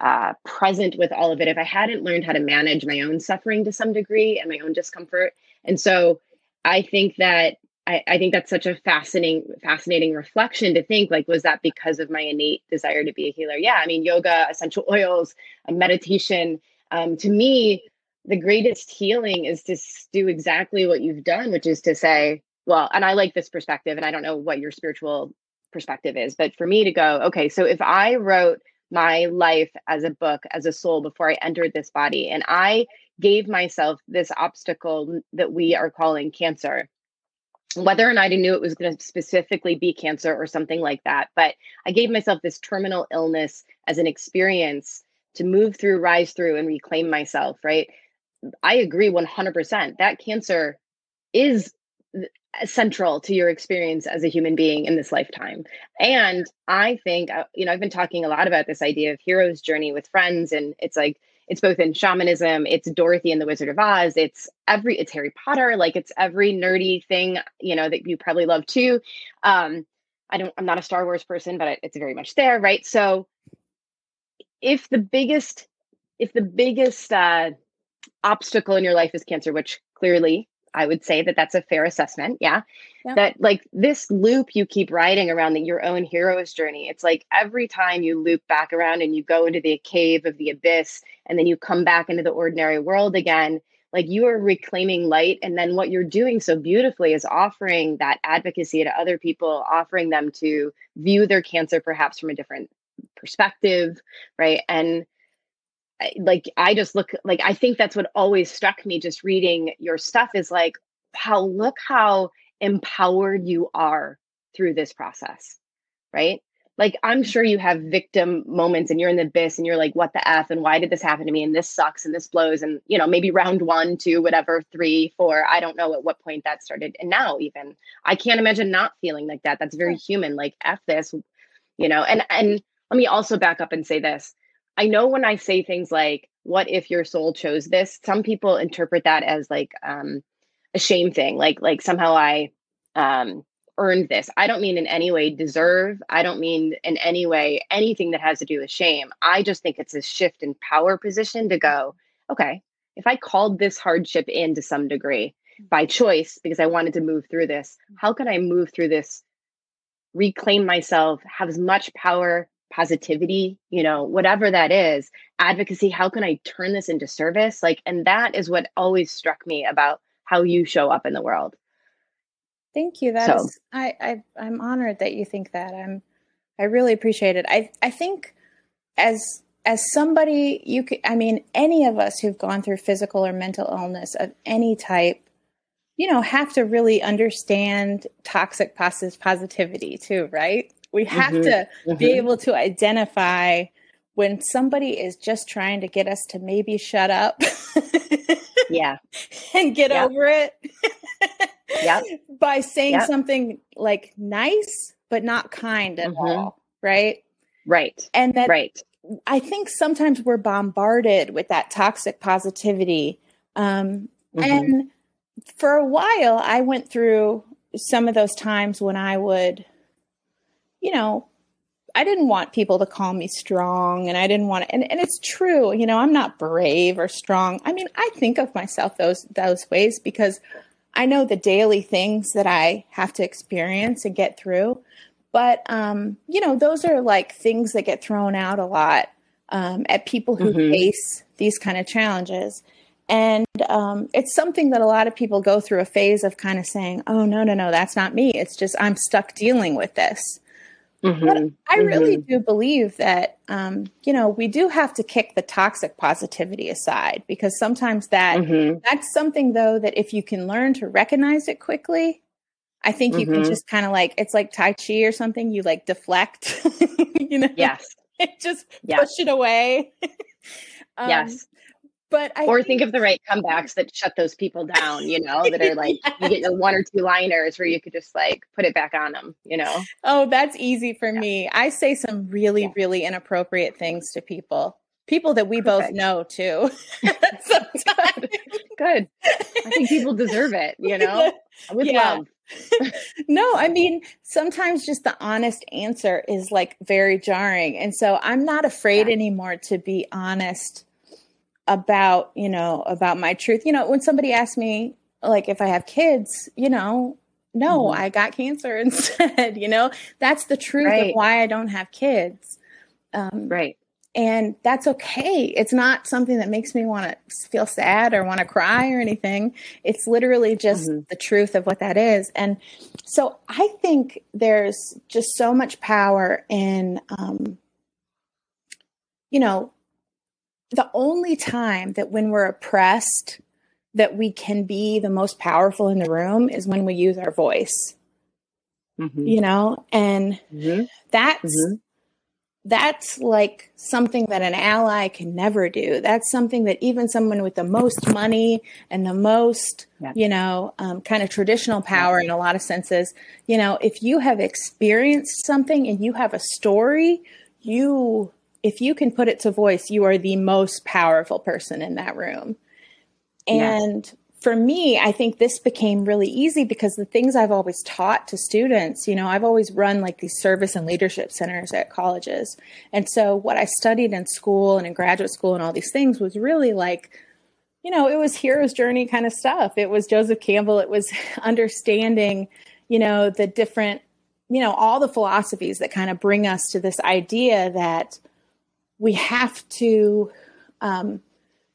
uh, present with all of it if I hadn't learned how to manage my own suffering to some degree and my own discomfort. And so I think that I, I, think that's such a fascinating, fascinating reflection to think like, was that because of my innate desire to be a healer? Yeah, I mean, yoga, essential oils, meditation. Um, to me, the greatest healing is to do exactly what you've done, which is to say, well, and I like this perspective, and I don't know what your spiritual perspective is. But for me to go, okay, so if I wrote my life as a book, as a soul before I entered this body, and I gave myself this obstacle that we are calling cancer, whether or not I knew it was going to specifically be cancer or something like that, but I gave myself this terminal illness as an experience to move through, rise through, and reclaim myself, right? I agree 100%. That cancer is central to your experience as a human being in this lifetime. And I think, uh, you know, I've been talking a lot about this idea of hero's journey with friends, and it's like, it's both in shamanism, it's Dorothy and the Wizard of Oz, it's every, it's Harry Potter, like it's every nerdy thing, you know, that you probably love too. Um, I don't, I'm not a Star Wars person, but it's very much there, right? So if the biggest, if the biggest uh, obstacle in your life is cancer, which clearly I would say that that's a fair assessment. Yeah. yeah. That like this loop you keep riding around the, your own hero's journey. It's like every time you loop back around and you go into the cave of the abyss and then you come back into the ordinary world again, like you are reclaiming light. And then what you're doing so beautifully is offering that advocacy to other people, offering them to view their cancer perhaps from a different perspective. Right. And like I just look like I think that's what always struck me just reading your stuff is like how look how empowered you are through this process. Right? Like I'm sure you have victim moments and you're in the abyss and you're like, what the F and why did this happen to me? And this sucks and this blows. And you know, maybe round one, two, whatever, three, four. I don't know at what point that started. And now even I can't imagine not feeling like that. That's very human. Like F this, you know, and and let me also back up and say this I know when I say things like, what if your soul chose this? Some people interpret that as like um, a shame thing, like like somehow I um, earned this. I don't mean in any way deserve. I don't mean in any way anything that has to do with shame. I just think it's a shift in power position to go, okay, if I called this hardship in to some degree mm. by choice because I wanted to move through this, mm. how can I move through this, reclaim myself, have as much power positivity, you know, whatever that is, advocacy, how can I turn this into service? Like, and that is what always struck me about how you show up in the world. Thank you. That's so. I, I I'm honored that you think that. I'm I really appreciate it. I I think as as somebody you could I mean any of us who've gone through physical or mental illness of any type you know have to really understand toxic positive positivity too right we have mm-hmm. to mm-hmm. be able to identify when somebody is just trying to get us to maybe shut up. yeah. And get yep. over it. yeah. By saying yep. something like nice, but not kind at mm-hmm. all. Right. Right. And that right. I think sometimes we're bombarded with that toxic positivity. Um, mm-hmm. And for a while, I went through some of those times when I would you know, I didn't want people to call me strong and I didn't want to, and, and it's true, you know, I'm not brave or strong. I mean, I think of myself those those ways because I know the daily things that I have to experience and get through. But um, you know, those are like things that get thrown out a lot um, at people who mm-hmm. face these kind of challenges. And um, it's something that a lot of people go through a phase of kind of saying, oh, no, no, no, that's not me. It's just I'm stuck dealing with this. Mm-hmm. But I really mm-hmm. do believe that, um, you know, we do have to kick the toxic positivity aside because sometimes that mm-hmm. that's something though that if you can learn to recognize it quickly, I think you can mm-hmm. just kind of like it's like Tai Chi or something. You like deflect, you know? Yes. just yes. push it away. um, yes. But I or think, think, of the right comebacks that shut those people down, you know, that are like yes. you get the one or two liners where you could just like put it back on them, you know. Oh, that's easy for yeah. me. I say some really, yeah. really inappropriate things to people. People that we Perfect. both know too. Good. Good. I think people deserve it, you know, with yeah. love. no, I mean, sometimes just the honest answer is like very jarring. And so I'm not afraid yeah. anymore to be honest about, you know, about my truth. You know, when somebody asks me, like, if I have kids, you know, no, mm-hmm. I got cancer instead, you know, that's the truth right. of why I don't have kids. Um, right and that's okay. It's not something that makes me want to feel sad or want to cry or anything. It's literally just mm-hmm. the truth of what that is. And so I think there's just so much power in, um, you know, the only time that when we're oppressed, that we can be the most powerful in the room is when we use our voice. Mm-hmm. You know, and mm-hmm. that's mm-hmm that's like something that an ally can never do. That's something that even someone with the most money and the most, yeah. you know, um, kind of traditional power yeah. in a lot of senses, you know, if you have experienced something and you have a story, you, if you can put it to voice, you are the most powerful person in that room. And for me, I think this became really easy because the things I've always taught to students, you know, I've always run like these service and leadership centers at colleges. And so what I studied in school and in graduate school and all these things was really like, you know, it was hero's journey kind of stuff. It was Joseph Campbell. It was understanding, you know, the different, you know, all the philosophies that kind of bring us to this idea that we have to, um,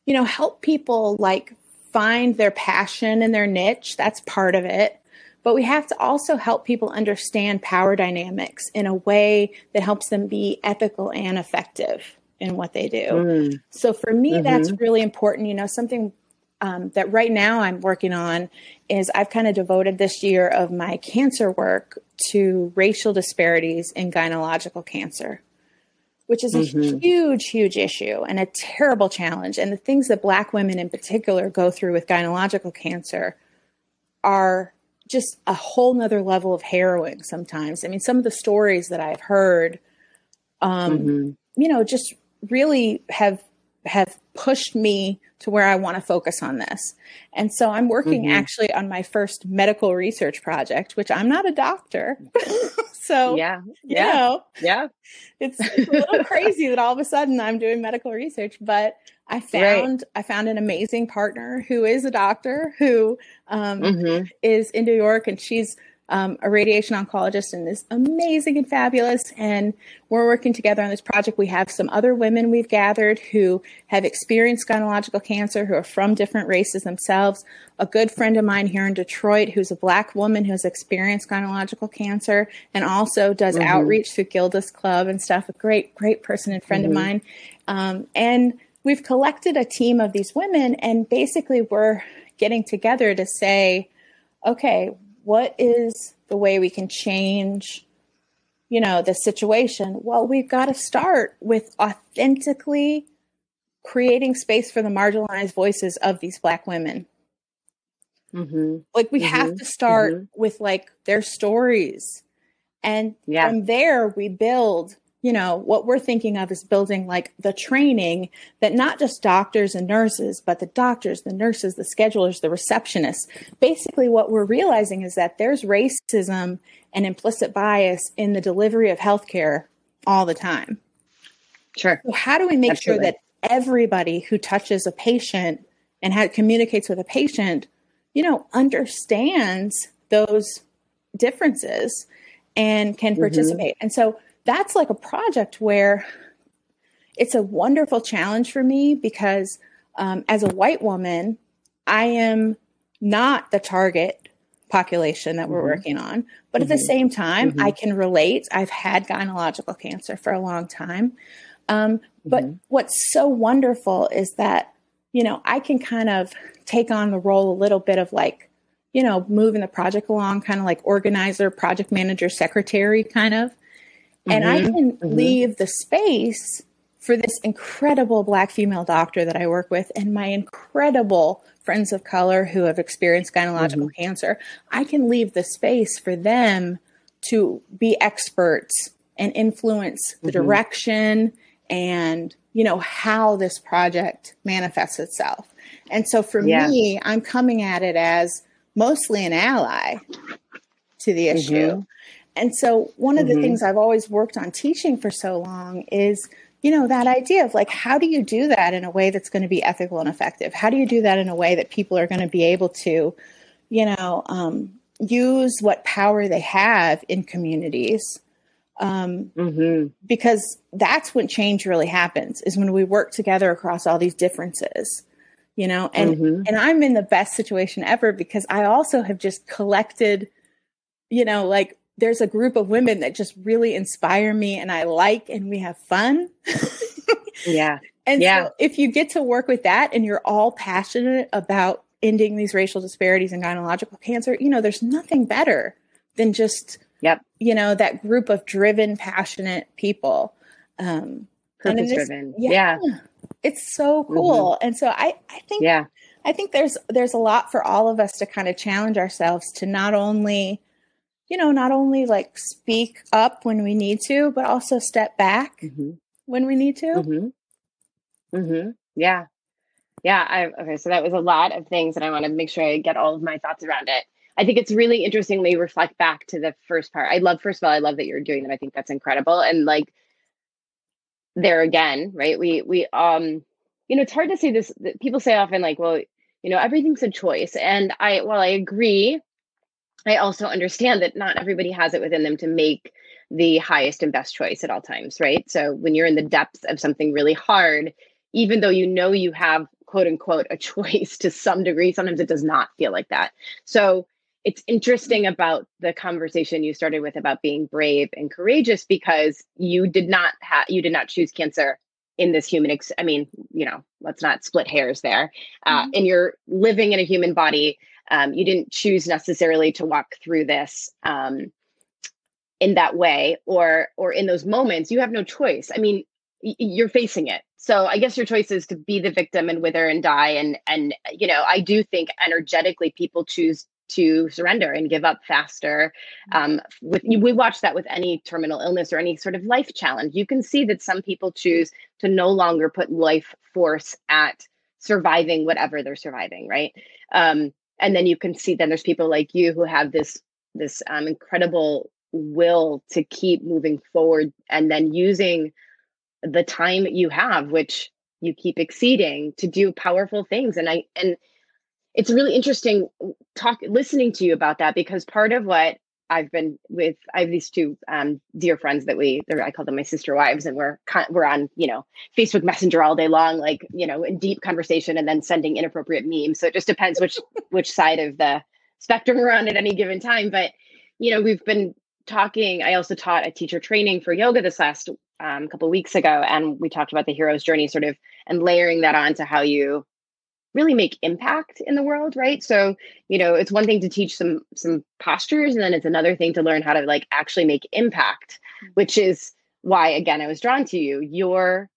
you know, help people like find their passion and their niche. That's part of it. But we have to also help people understand power dynamics in a way that helps them be ethical and effective in what they do. Mm. So for me, mm-hmm. that's really important. You know, something um, that right now I'm working on is I've kind of devoted this year of my cancer work to racial disparities in gynecological cancer which is a mm-hmm. huge, huge issue and a terrible challenge. And the things that Black women in particular go through with gynecological cancer are just a whole nother level of harrowing sometimes. I mean, some of the stories that I've heard, um, mm-hmm. you know, just really have have pushed me to where I want to focus on this. And so I'm working mm-hmm. actually on my first medical research project, which I'm not a doctor. so, yeah, yeah, you know, yeah. It's, it's a little crazy that all of a sudden I'm doing medical research, but I found right. I found an amazing partner who is a doctor who um, mm-hmm. is in New York, and she's um, a radiation oncologist and is amazing and fabulous. And we're working together on this project. We have some other women we've gathered who have experienced gynecological cancer, who are from different races themselves. A good friend of mine here in Detroit, who's a black woman who has experienced gynecological cancer and also does mm-hmm. outreach through Gilda's Club and stuff. A great, great person and friend mm-hmm. of mine. Um, and we've collected a team of these women, and basically we're getting together to say, okay, what is the way we can change you know the situation well we've got to start with authentically creating space for the marginalized voices of these black women mm-hmm. like we mm-hmm. have to start mm-hmm. with like their stories and yeah. from there we build you know, what we're thinking of is building like the training that not just doctors and nurses, but the doctors, the nurses, the schedulers, the receptionists. Basically, what we're realizing is that there's racism and implicit bias in the delivery of healthcare all the time. Sure. So, how do we make Absolutely. sure that everybody who touches a patient and how communicates with a patient, you know, understands those differences and can mm-hmm. participate? Mm-hmm. And so, that's like a project where it's a wonderful challenge for me because um, as a white woman, I am not the target population that we're mm-hmm. working on. But mm-hmm. at the mm-hmm. same time, mm-hmm. I can relate. I've had gynecological cancer for a long time. Um, but mm-hmm. what's so wonderful is that, you know, I can kind of take on the role a little bit of like, you know, moving the project along, kind of like organizer, project manager, secretary kind of. And I mm-hmm. can leave the space for this incredible black female doctor that I work with and my incredible friends of color who have experienced gynecological mm-hmm. cancer, I can leave the space for them to be experts and influence the mm-hmm. direction and you know how this project manifests itself. And so for yeah. me, I'm coming at it as mostly an ally to the issue. And so one of the mm-hmm. things I've always worked on teaching for so long is you know, that idea of like, how do you do that in a way that's going to be ethical and effective? How do you do that in a way that people are going to be able to, you know, um, use what power they have in communities? Um, mm-hmm. Because that's when change really happens, is when we work together across all these differences you know and mm-hmm. and i'm in the best situation ever because i also have just collected you know like there's a group of women that just really inspire me and I like and we have fun. yeah. And yeah. so if you get to work with that and you're all passionate about ending these racial disparities in gynecological cancer, you know, there's nothing better than just yep. you know, that group of driven, passionate people. Um purpose driven. Yeah, yeah. It's so cool. Mm-hmm. And so I I think yeah. I think there's there's a lot for all of us to kind of challenge ourselves to not only you know, not only like speak up when we need to, but also step back mm-hmm. when we need to. Mm-hmm. Mm-hmm. Yeah. Yeah. I, okay. So that was a lot of things, and I want to make sure I get all of my thoughts around it. I think it's really interesting when you reflect back to the first part. I love, first of all, I love that you're doing that. I think that's incredible. And like, there again, right? We, we, um, you know, it's hard to say this. People say often, like, well, you know, everything's a choice. And I, while I agree I also understand that not everybody has it within them to make the highest and best choice at all times, right? So when you're in the depths of something really hard, even though you know you have quote unquote a choice to some degree, sometimes it does not feel like that. So it's interesting about the conversation you started with about being brave and courageous because you did not have you did not choose cancer in this human ex- i mean you know let's not split hairs there uh, mm-hmm. and you're living in a human body um, you didn't choose necessarily to walk through this um, in that way or or in those moments you have no choice. I mean you're facing it. So i guess your choice is to be the victim and wither and die and and you know i do think energetically people choose to surrender and give up faster um, with we watch that with any terminal illness or any sort of life challenge. You can see that some people choose to no longer put life force at surviving whatever they're surviving right? Um, and then you can see then there's people like you who have this this um, incredible will to keep moving forward and then using the time you have which you keep exceeding to do powerful things. And i and it's really interesting talk listening to you about that because part of what I've been with I have these two um, dear friends that we I call them my sister wives and we're we're on you know Facebook Messenger all day long like you know in deep conversation and then sending inappropriate memes. So it just depends which which side of the spectrum we're on at any given time. But you know we've been talking I also taught a teacher training for yoga this last um, couple weeks ago and we talked about the hero's journey sort of and layering that on to how you really make impact in the world right? So you know it's one thing to teach some some postures and then it's another thing to learn how to like actually make impact mm. which is why again i was drawn to you. Your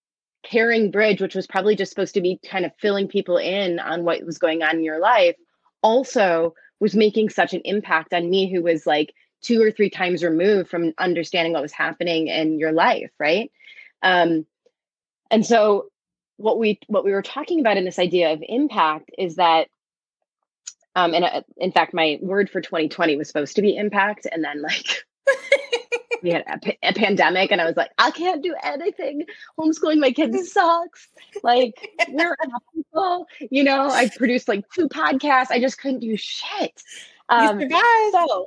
caring bridge which was probably just supposed to be kind of filling people in on what was going on in your life also was making such an impact on me who was like two or three times removed from understanding what was happening in your life right? Um and so what we what we were talking about in this idea of impact is that um and uh, in fact my word for 2020 was supposed to be impact and then like we had a, a, pandemic and i was like i can't do anything. Homeschooling my kids sucks. Like we're people you know i produced like two podcasts. I just couldn't do shit. Um you survived. so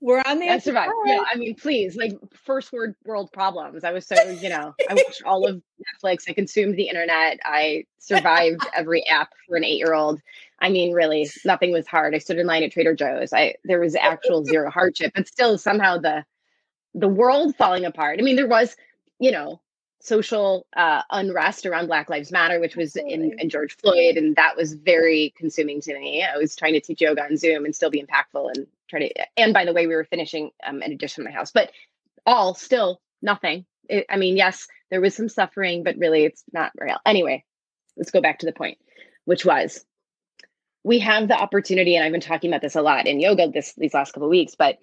we're on the I survived. Yeah, I mean, please, like first word world problems. I was so, you know, I watched all of Netflix. I consumed the internet. I survived every app for an eight year old. I mean, really, nothing was hard. I stood in line at Trader Joe's. I there was actual zero hardship, but still somehow the the world falling apart. I mean, there was, you know, social uh, unrest around Black Lives Matter, which was in, in, George Floyd, and that was very consuming to me. I was trying to teach yoga on Zoom and still be impactful and try to. And by the way, we were finishing um, an addition to my house, but all still nothing. It, I mean, yes, there was some suffering, but really, it's not real. Anyway, let's go back to the point, which was we have the opportunity, and I've been talking about this a lot in yoga this these last couple weeks, but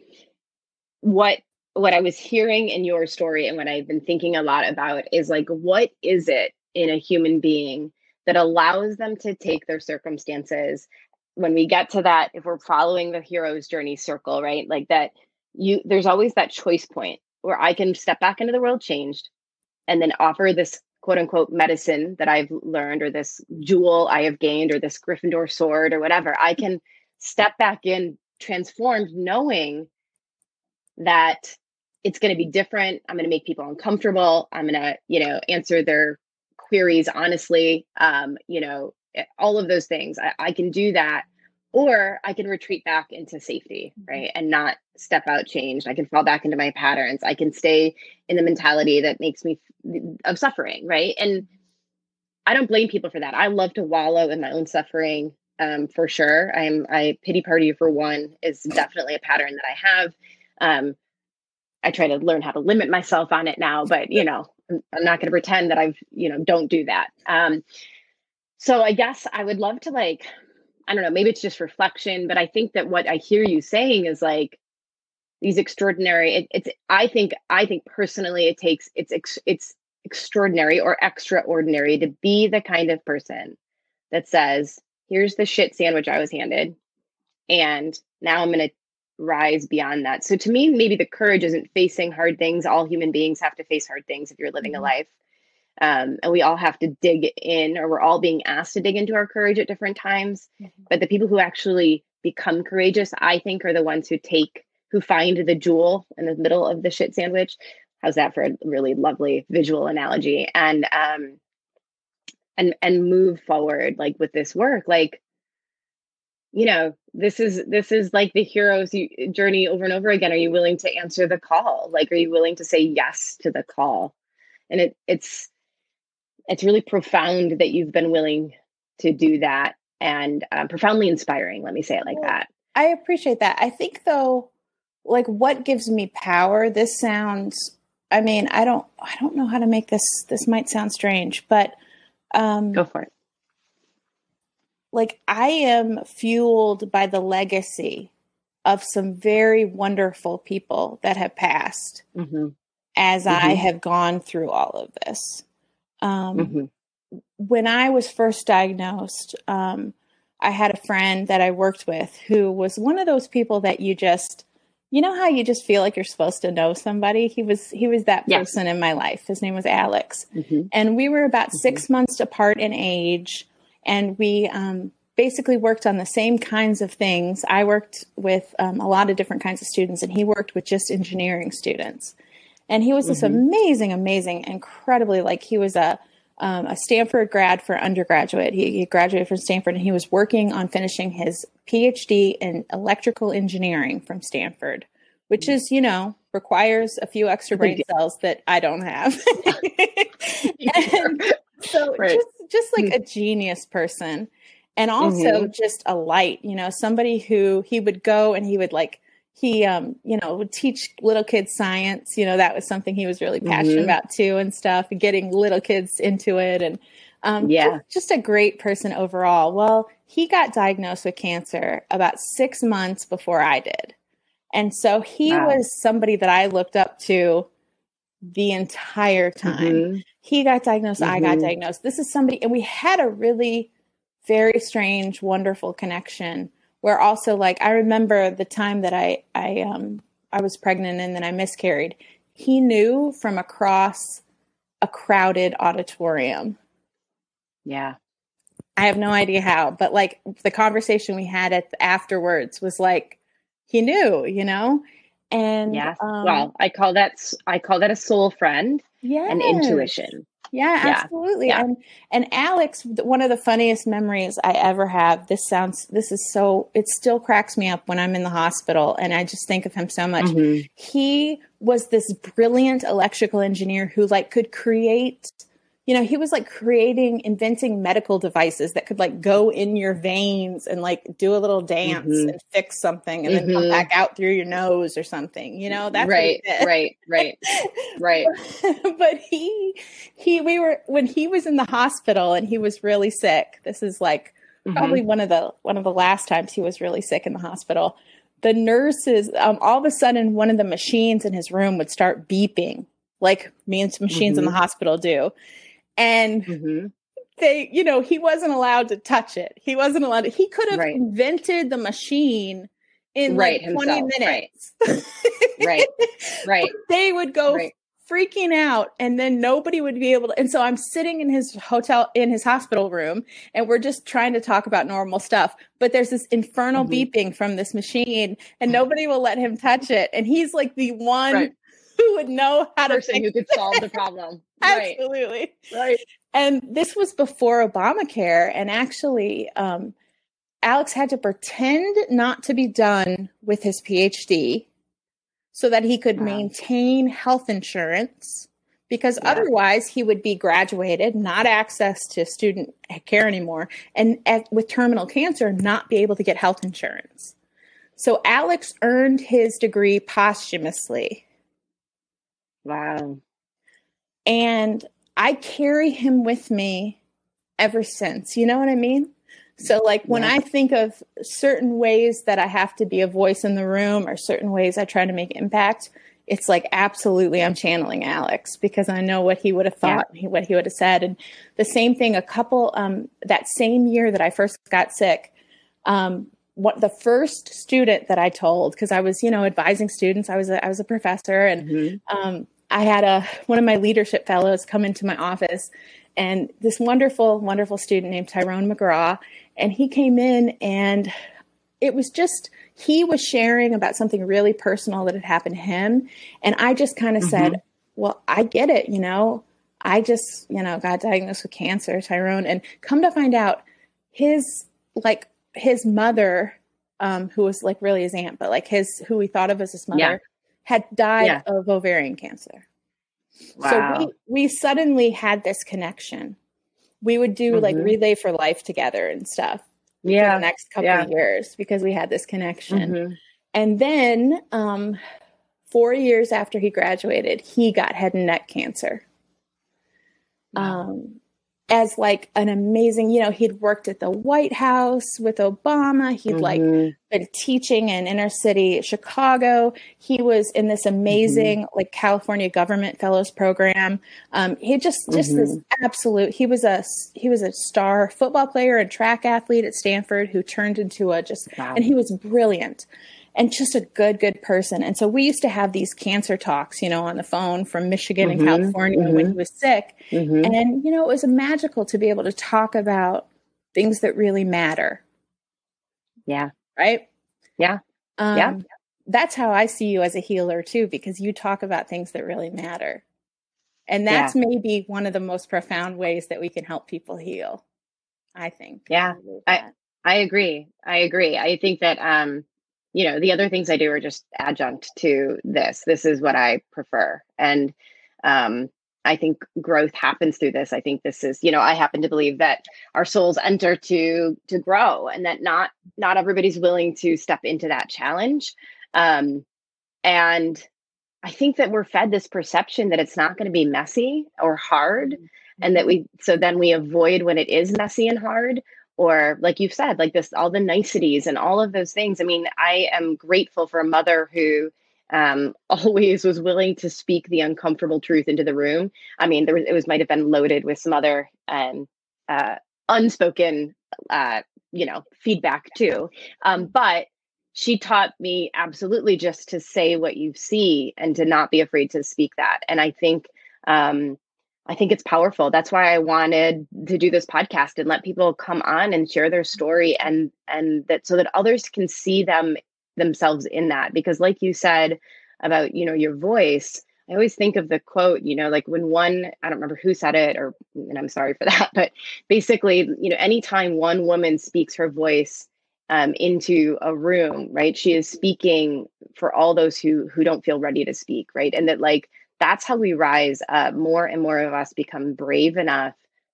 what what I was hearing in your story and what I've been thinking a lot about is like, what is it in a human being that allows them to take their circumstances? When we get to that, if we're following the hero's journey circle, right? Like that, you there's always that choice point where I can step back into the world changed and then offer this quote unquote medicine that I've learned or this jewel I have gained or this Gryffindor sword or whatever. I can step back in transformed knowing that it's going to be different. I'm going to make people uncomfortable. I'm going to, you know, answer their queries honestly. Um, you know, eh, all of those things. I, I can do that, or I can retreat back into safety, mm-hmm. right, and not step out changed. I can fall back into my patterns. I can stay in the mentality that makes me of suffering, right? And I don't blame people for that. I love to wallow in my own suffering, um, for sure. I'm I pity party for one is definitely a pattern that I have. Um, I try to learn how to limit myself on it now, but you know, I'm, I'm not going to pretend that I've, you know, don't do that. Um, so I guess I would love to like, I don't know, maybe it's just reflection, but I think that what I hear you saying is like these extraordinary. It, it's, I think, I think personally, it takes it's ex, it's extraordinary or extraordinary to be the kind of person that says, "Here's the shit sandwich I was handed, and now I'm going to rise beyond that. So to me, maybe the courage isn't facing hard things. All human beings have to face hard things if you're living mm-hmm. a life. Um, and we all have to dig in, or we're all being asked to dig into our courage at different times. Mm-hmm. But the people who actually become courageous, I think, are the ones who take, who find the jewel in the middle of the shit sandwich. How's that for a really lovely visual analogy? And um, and and move forward like with this work, like you know this is this is like the hero's journey over and over again. Are you willing to answer the call? Like are you willing to say yes to the call? And it it's it's really profound that you've been willing to do that and um, profoundly inspiring let me say it like that. I appreciate that. I think though like what gives me power? This sounds i mean i don't i don't know how to make this this might sound strange but um go for it like I am fueled by the legacy of some very wonderful people that have passed mm-hmm. as mm-hmm. I have gone through all of this. Um, mm-hmm. When I was first diagnosed, um, I had a friend that I worked with who was one of those people that you just, you know how you just feel like you're supposed to know somebody. He was he was that person in my life. His name was Alex, mm-hmm. and we were about six mm-hmm. months apart in age and we um, basically worked on the same kinds of things. I worked with um, a lot of different kinds of students, and he worked with just engineering students. And he was this mm-hmm. amazing, amazing, incredibly like he was a um, a Stanford grad for undergraduate. He, he, graduated from Stanford, and he was working on finishing his PhD in electrical engineering from Stanford, which mm-hmm. is you know requires a few extra brain cells that I don't have. and so right. just just like mm. a genius person and also mm-hmm. just a light you know somebody who he would go and he would like he um you know would teach little kids science you know that was something he was really passionate mm-hmm. about too and stuff and getting little kids into it and um yeah just, just a great person overall well he got diagnosed with cancer about six months before i did and so he wow. was somebody that i looked up to the entire time mm-hmm. he got diagnosed i got mm-hmm. diagnosed this is somebody and we had a really very strange, wonderful connection where also like I remember the time that I I um I was pregnant and then I miscarried. He knew from across a crowded auditorium. Yeah. I have no idea how, but like the conversation we had at afterwards was like he knew, you know? And yeah, um, well, I call that I call that a soul friend, yeah, and intuition. yeah, Yeah. absolutely. Yeah. And and Alex, one of the funniest memories I ever have. This sounds, this is so. It still cracks me up when I'm in the hospital, and I just think of him so much. Mhm. He was this brilliant electrical engineer who like could create. You know, he was like creating, inventing medical devices that could like go in your veins and like do a little dance Mhm. and fix something and then come Mhm. back out through your nose or something. You know, that's right, right, right, right. but he he we were when he was in the hospital and he was really sick this is like Mhm. probably one of the one of the last times he was really sick in the hospital the nurses um, all of a sudden one of the machines in his room would start beeping like means machines in the hospital do and Mhm. they you know he wasn't allowed to touch it he wasn't allowed to he could have Right. invented the machine in Right, like 20 himself, minutes Right, right, they would go right. freaking out and then nobody would be able to and so i'm sitting in his hotel in his hospital room and we're just trying to talk about normal stuff but there's this infernal Mhm. beeping from this machine and nobody will let him touch it and he's like the one Right. who would know how to Person fix who could solve the problem. Absolutely right. and this was before obamacare and actually um, alex had to pretend not to be done with his phd so that he could Wow. maintain health insurance because Yeah. otherwise he would be graduated not access to student care anymore and at, with terminal cancer not be able to get health insurance so alex earned his degree posthumously Wow. And I carry him with me ever since. You know what I mean? So, like, when Yeah. I think of certain ways that I have to be a voice in the room or certain ways I try to make impact, it's like absolutely I'm channeling Alex because I know what he would have thought, he what he would have said. And the same thing, a couple, um, that same year that I first got sick, um, what the first student that I told, because I was, you know, advising students, I was a, I was a professor and Mhm. um, I had a one of my leadership fellows come into my office, and this wonderful, wonderful student named Tyrone McGraw, and he came in, and it was just he was sharing about something really personal that had happened to him, and I just kind of said, "Well, I get it, you know." I just, you know, got diagnosed with cancer, Tyrone, and come to find out, his like his mother, um, who was like really his aunt, but like his who we thought of as his mother, Yeah. Had died Yeah. of ovarian cancer. Wow. So we, we suddenly had this connection. We would do like Mhm. relay for life together and stuff for yeah. the next couple yeah. of years because we had this connection. Mhm. And then um, four years after he graduated, he got head and neck cancer. Wow. Um, as like an amazing, you know, he'd worked at the White House with Obama. He'd like Mhm. been teaching in inner city Chicago. He was in this amazing like California government fellows program. Um, he just just this absolute. He was a he was a star football player and track athlete at Stanford who turned into a just Wow. and he was brilliant and just a good good person. And so we used to have these cancer talks, you know, on the phone from Michigan and Mhm, California when mhm. he was sick. Mhm. And you know, it was magical to be able to talk about things that really matter yeah. right? Yeah. Um, Yeah. That's how I see you as a healer too, because you talk about things that really matter. And that's maybe one of the most profound ways that we can help people heal. I think. Yeah. I- I agree. I agree. I think that um, you know, the other things I do are just adjunct to this. This is what I prefer. And um I think growth happens through this. I think this is, you know, I happen to believe that our souls enter to to grow and that not not everybody's willing to step into that challenge. Um and I think that we're fed this perception that it's not going to be messy or hard and that we so then we avoid when it is messy and hard or like you've said like this all the niceties and all of those things. I mean i am grateful for a mother who um, always was willing to speak the uncomfortable truth into the room. I mean there was it was might have been loaded with some other um, uh, unspoken uh, you know feedback too. Um, but she taught me absolutely just to say what you see and to not be afraid to speak that. And i think um, I think it's powerful. That's why I wanted to do this podcast and let people come on and share their story and and that so that others can see them themselves in that. Because like you said about, you know, your voice, I always think of the quote, you know, like when one, I don't remember who said it, or, and I'm sorry for that, but basically, you know, anytime one woman speaks her voice um, into a room, right, she is speaking for all those who who don't feel ready to speak, right, and that like that's how we rise up. More and more of us become brave enough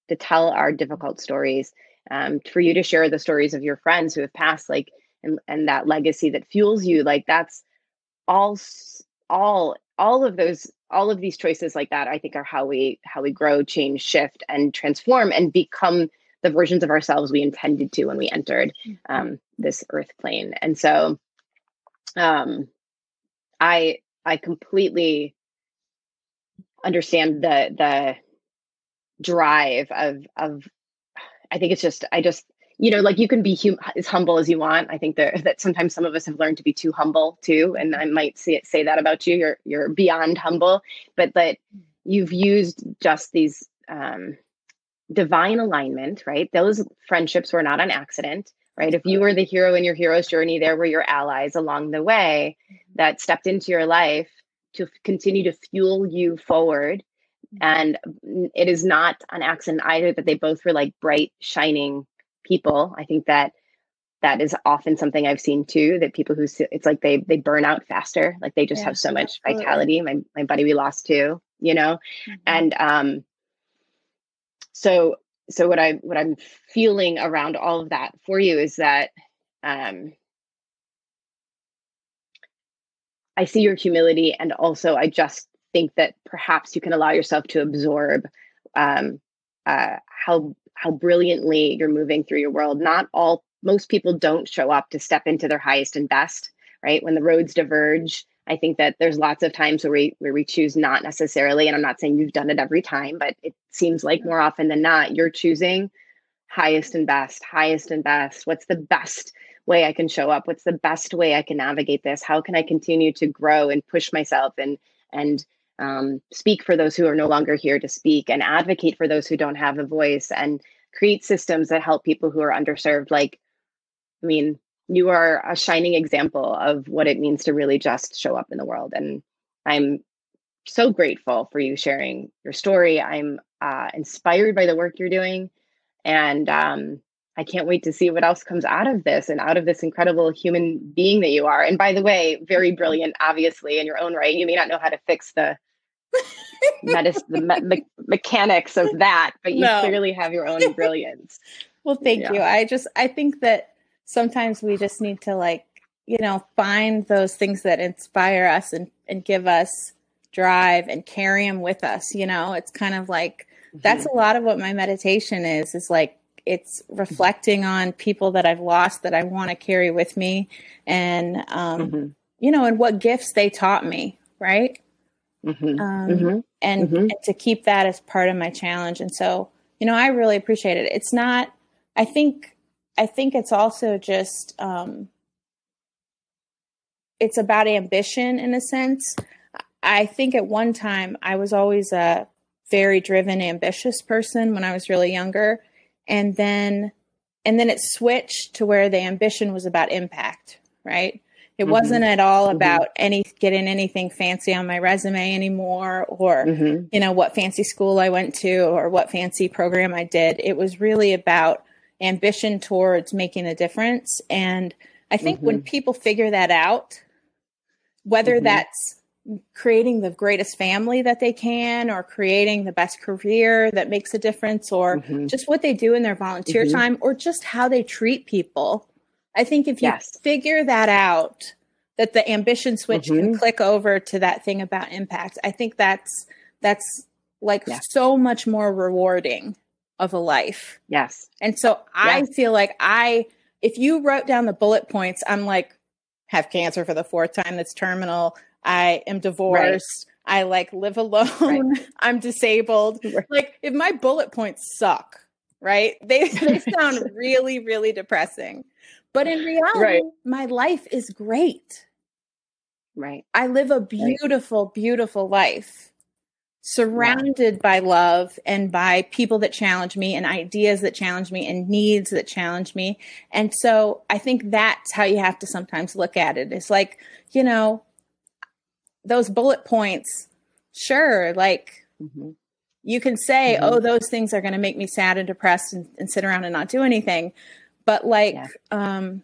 to tell our difficult stories. Um, for you to share the stories of your friends who have passed, like, and and that legacy that fuels you, like that's all all all of those all of these choices like that i think are how we how we grow change shift and transform and become the versions of ourselves we intended to when we entered um, this earth plane and so um, i i completely understand the the drive of of i think it's just i just you know, like you can be hum- as humble as you want. I think that that sometimes some of us have learned to be too humble too, and I might say say that about you. You're you're beyond humble, but that you've used just these um, divine alignment, right? Those friendships were not an accident, right? If you were the hero in your hero's journey, there were your allies along the way that stepped into your life to continue to fuel you forward. And it is not an accident either that they both were like bright, shining people. I think that that is often something I've seen too. That people who it's like they they burn out faster. Like they just yeah, have so much absolutely. vitality. My my buddy we lost too. You know, mm-hmm. and um. So so what I what I'm feeling around all of that for you is that um. I see your humility, and also I just think that perhaps you can allow yourself to absorb um, uh, how how brilliantly you're moving through your world. Not all, most people don't show up to step into their highest and best, right? When the roads diverge, I think that there's lots of times where we where we choose not necessarily, and I'm not saying you've done it every time, but it seems like more often than not, you're choosing highest and best, highest and best. What's the best way I can show up? What's the best way I can navigate this? How can I continue to grow and push myself and and um, speak for those who are no longer here to speak and advocate for those who don't have a voice and create systems that help people who are underserved like i mean you are a shining example of what it means to really just show up in the world and i'm so grateful for you sharing your story i'm uh, inspired by the work you're doing and um, i can't wait to see what else comes out of this and out of this incredible human being that you are and by the way very brilliant obviously in your own right you may not know how to fix the the me- me- mechanics of that, but you no. clearly have your own brilliance. well, thank yeah. you. I just, I think that sometimes we just need to like, you know, find those things that inspire us and, and give us drive and carry them with us. You know, it's kind of like, mm-hmm. that's a lot of what my meditation is, is like, it's reflecting on people that I've lost that I want to carry with me and, um, mm-hmm. you know, and what gifts they taught me. Right. Mm-hmm. Um, mm-hmm. And, mm-hmm. and to keep that as part of my challenge. And so, you know, I really appreciate it. It's not, I think, I think it's also just, um, it's about ambition in a sense. I think at one time I was always a very driven, ambitious person when I was really younger. And then, and then it switched to where the ambition was about impact, right? It mm-hmm. wasn't at all mm-hmm. about any getting anything fancy on my resume anymore or mm-hmm. you know what fancy school I went to or what fancy program I did. It was really about ambition towards making a difference and I think when mm-hmm. people figure that out whether mm-hmm. that's creating the greatest family that they can or creating the best career that makes a difference or mm-hmm. just what they do in their volunteer time or just how they treat people I think if you yes. figure that out, that the ambition switch mm-hmm. can click over to that thing about impact. I think that's that's like yeah. so much more rewarding of a life. Yes. And so I feel like I if you wrote down the bullet points, I'm like have cancer for the fourth time that's terminal. I am divorced. Right. I like live alone. Right. I'm disabled. Right. Like if my bullet points suck, right? They they sound really really depressing. But in reality, my life is great. Right. I live a beautiful, beautiful life surrounded by love and by people that challenge me and ideas that challenge me and needs that challenge me. And so I think that's how you have to sometimes look at it. It's like, you know, those bullet points sure, like mm-hmm. you can say, mm-hmm. oh, those things are going to make me sad and depressed and, and, sit around and not do anything. But like, yeah. um,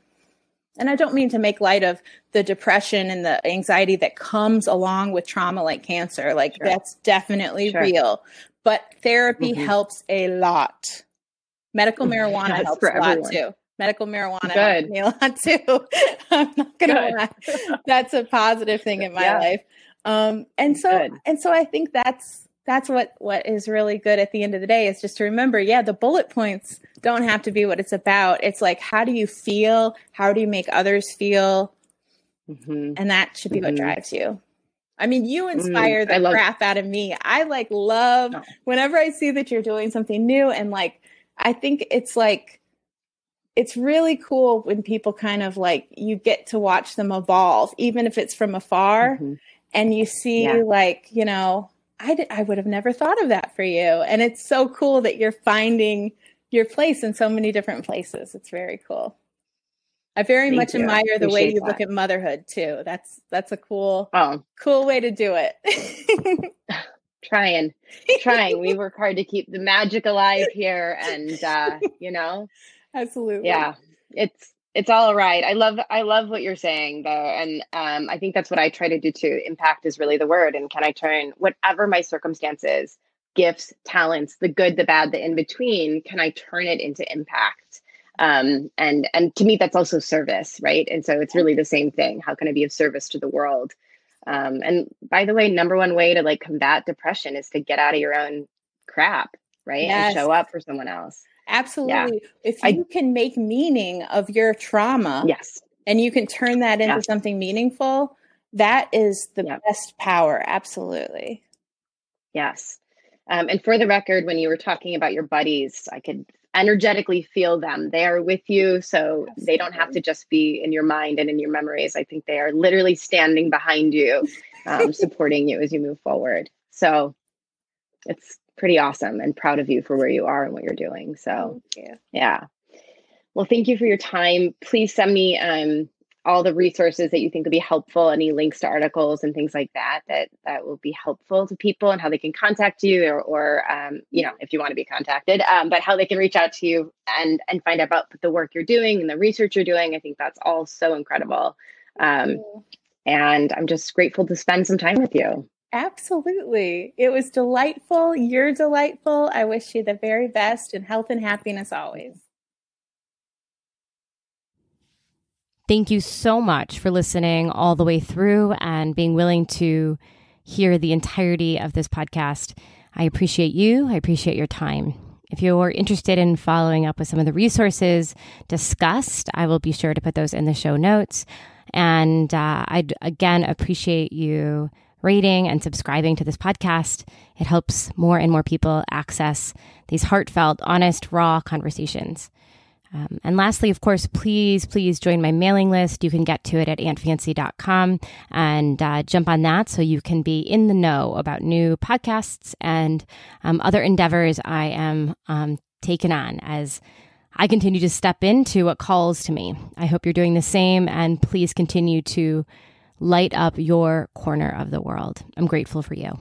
and I don't mean to make light of the depression and the anxiety that comes along with trauma like cancer. Like sure. that's definitely sure. real. But therapy mm-hmm. helps a lot. Medical marijuana helps a everyone. lot too. Medical marijuana Good. me a lot too. I'm not gonna lie. That's a positive thing in my yeah. life. Um, and so Good. and so I think that's that's what what is really good at the end of the day is just to remember yeah the bullet points don't have to be what it's about it's like how do you feel how do you make others feel mm-hmm. and that should be mm-hmm. what drives you i mean you mm-hmm. inspire mm, the crap out of me i like love oh. whenever i see that you're doing something new and like i think it's like it's really cool when people kind of like you get to watch them evolve even if it's from afar mm-hmm. and you see yeah. like you know I I would have never thought of that for you. And it's so cool that you're finding your place in so many different places. It's very cool. I very Thank much you. admire the way you that. look at motherhood too. That's that's a cool oh. cool way to do it. trying trying we work hard to keep the magic alive here and uh you know absolutely yeah it's it's all right. I love I love what you're saying though, and um, I think that's what I try to do too. Impact is really the word, and can I turn whatever my circumstances, gifts, talents, the good, the bad, the in between, can I turn it into impact? Um, and and to me, that's also service, right? And so it's really the same thing. How can I be of service to the world? Um, and by the way, number one way to like combat depression is to get out of your own crap, right, yes. and show up for someone else. Absolutely. Yeah. If you I, can make meaning of your trauma, yes, and you can turn that into yeah. something meaningful, that is the yeah. best power. Absolutely. Yes. Um, and for the record, when you were talking about your buddies, I could energetically feel them. They are with you. So Absolutely. they don't have to just be in your mind and in your memories. I think they are literally standing behind you, um, supporting you as you move forward. So it's pretty awesome and proud of you for where you are and what you're doing. So, yeah. Well, thank you for your time. Please send me um, all the resources that you think would be helpful, any links to articles and things like that that that will be helpful to people and how they can contact you or, or um, you know, if you want to be contacted, um, but how they can reach out to you and and find out about the work you're doing and the research you're doing. I think that's all so incredible. Um, and I'm just grateful to spend some time with you. Absolutely. It was delightful. You're delightful. I wish you the very best and health and happiness always. Thank you so much for listening all the way through and being willing to hear the entirety of this podcast. I appreciate you. I appreciate your time. If you're interested in following up with some of the resources discussed, I will be sure to put those in the show notes. And uh, I'd again appreciate you rating and subscribing to this podcast. It helps more and more people access these heartfelt, honest, raw conversations. Um, and lastly, of course, please, please join my mailing list. You can get to it at annfancy.com and uh, jump on that so you can be in the know about new podcasts and um, other endeavors I am um, taken on as I continue to step into what calls to me. I hope you're doing the same and please continue to light up your corner of the world. I'm grateful for you.